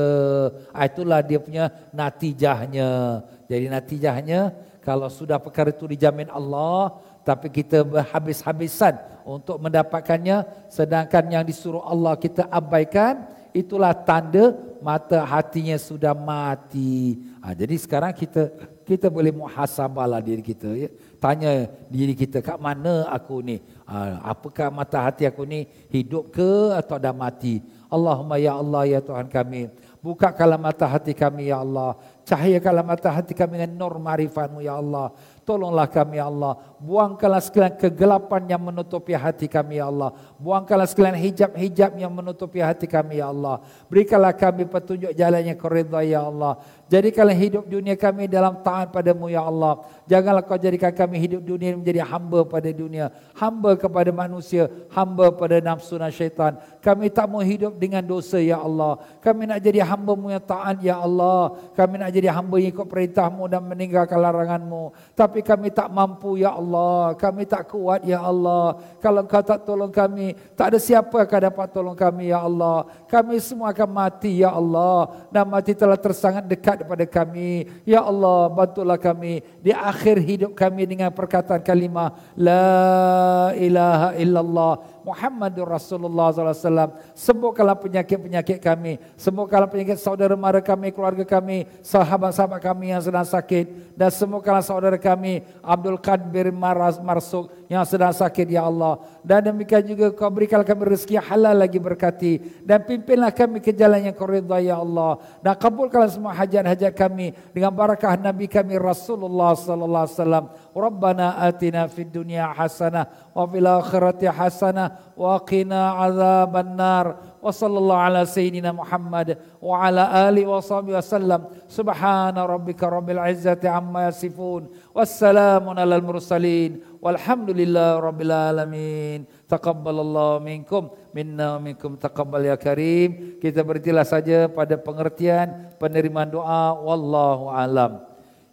B: Ah, itulah dia punya natijahnya. Jadi natijahnya kalau sudah perkara itu dijamin Allah tapi kita berhabis-habisan untuk mendapatkannya sedangkan yang disuruh Allah kita abaikan itulah tanda mata hatinya sudah mati. Ha, jadi sekarang kita kita boleh muhasabahlah diri kita ya tanya diri kita kat mana aku ni? Ha, apakah mata hati aku ni hidup ke atau dah mati? Allahumma ya Allah ya Tuhan kami bukakanlah mata hati kami ya Allah. Cahayakanlah mata hati kami dengan nur marifatmu ya Allah. Tolonglah kami ya Allah. Buangkanlah sekalian kegelapan yang menutupi hati kami ya Allah. Buangkanlah sekalian hijab-hijab yang menutupi hati kami ya Allah. Berikanlah kami petunjuk jalannya keridha ya Allah. Jadikanlah hidup dunia kami dalam taat padamu ya Allah. Janganlah kau jadikan kami hidup dunia menjadi hamba pada dunia. Hamba kepada manusia. Hamba pada nafsu dan syaitan. Kami tak mau hidup dengan dosa ya Allah. Kami nak jadi hamba-Mu yang taat ya Allah. Kami nak jadi hamba yang ikut perintahmu dan meninggalkan laranganmu. Tapi kami tak mampu ya Allah. Kami tak kuat ya Allah. Kalau kau tak tolong kami. Tak ada siapa akan dapat tolong kami ya Allah. Kami semua akan mati ya Allah. Dan mati telah tersangat dekat kepada kami. Ya Allah, bantulah kami di akhir hidup kami dengan perkataan kalimah La ilaha illallah Muhammadur Rasulullah SAW. Sembuhkanlah penyakit-penyakit kami. Sembuhkanlah penyakit saudara mara kami, keluarga kami, sahabat-sahabat kami yang sedang sakit. Dan sembuhkanlah saudara kami, Abdul Qadir maras marsuk yang sedang sakit ya Allah. Dan demikian juga kau berikan kami rezeki halal lagi berkati dan pimpinlah kami ke jalan yang kau ridha ya Allah. Dan kabulkanlah semua hajat-hajat kami dengan barakah Nabi kami Rasulullah wasallam. Rabbana atina fid dunya hasanah wa fil akhirati hasanah wa qina azaban nar wa sallallahu ala sayyidina Muhammad wa ala ali wa sahbihi wasallam subhana rabbika rabbil izzati amma yasifun. Wassalamun alal mursalin. Walhamdulillahi rabbil alamin. Taqabbalallahu minkum. Minna minkum. Taqabbal ya karim. Kita berhentilah saja pada pengertian penerimaan doa. Wallahu alam.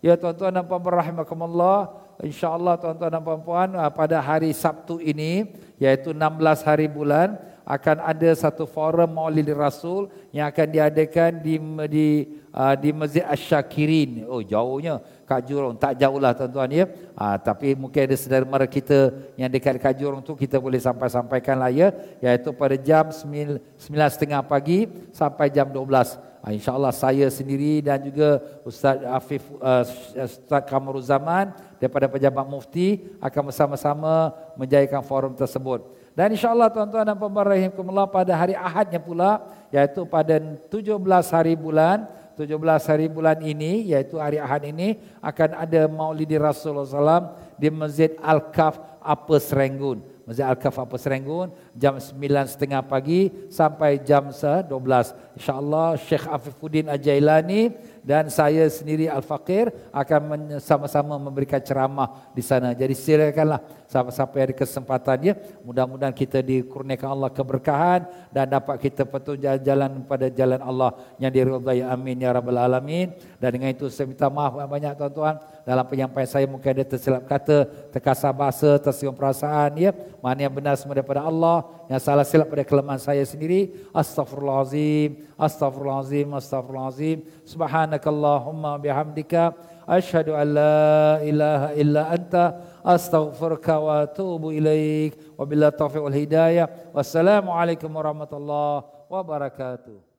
B: Ya tuan-tuan dan puan-puan rahimakumullah. Insyaallah tuan-tuan dan puan-puan ah, pada hari Sabtu ini yaitu 16 hari bulan akan ada satu forum Maulid Rasul yang akan diadakan di di uh, di Masjid Asy-Syakirin. Oh jauhnya Kak Jurong. Tak jauhlah tuan-tuan ya. Uh, tapi mungkin ada saudara kita yang dekat Kak Jurong tu kita boleh sampai-sampaikan lah ya. Iaitu pada jam 9.30 pagi sampai jam 12. Uh, InsyaAllah saya sendiri dan juga Ustaz Afif, uh, Ustaz Kamarul Zaman daripada Pejabat Mufti akan bersama-sama menjayakan forum tersebut. Dan insyaAllah tuan-tuan dan puan-puan rahimahkumullah pada hari Ahadnya pula, iaitu pada 17 hari bulan, 17 hari bulan ini, iaitu hari Ahad ini, akan ada maulidi Rasulullah SAW di Masjid Al-Kaf Apa Serenggun. Masjid Al-Kaf Apa Serenggun, jam 9.30 pagi sampai jam 12. InsyaAllah Syekh Afifuddin Ajailani, dan saya sendiri Al-Faqir akan sama-sama memberikan ceramah di sana. Jadi silakanlah siapa-siapa yang ada kesempatannya mudah-mudahan kita dikurniakan Allah keberkahan dan dapat kita petunjuk jalan pada jalan Allah yang diridhai. Amin ya rabbal alamin. Dan dengan itu saya minta maaf banyak tuan-tuan. Dalam penyampaian saya mungkin ada tersilap kata terkasar bahasa tersinggung perasaan ya. Mana yang benar semua daripada Allah yang salah silap pada kelemahan saya sendiri. Astagfirullahalazim astagfirullahalazim astagfirullahalazim subhanakallahumma bihamdika. Asyhadu أن لا إله إلا astaghfiruka wa atubu ilaik. Wabillahi taufiq wal hidayah. Wassalamu warahmatullahi wabarakatuh.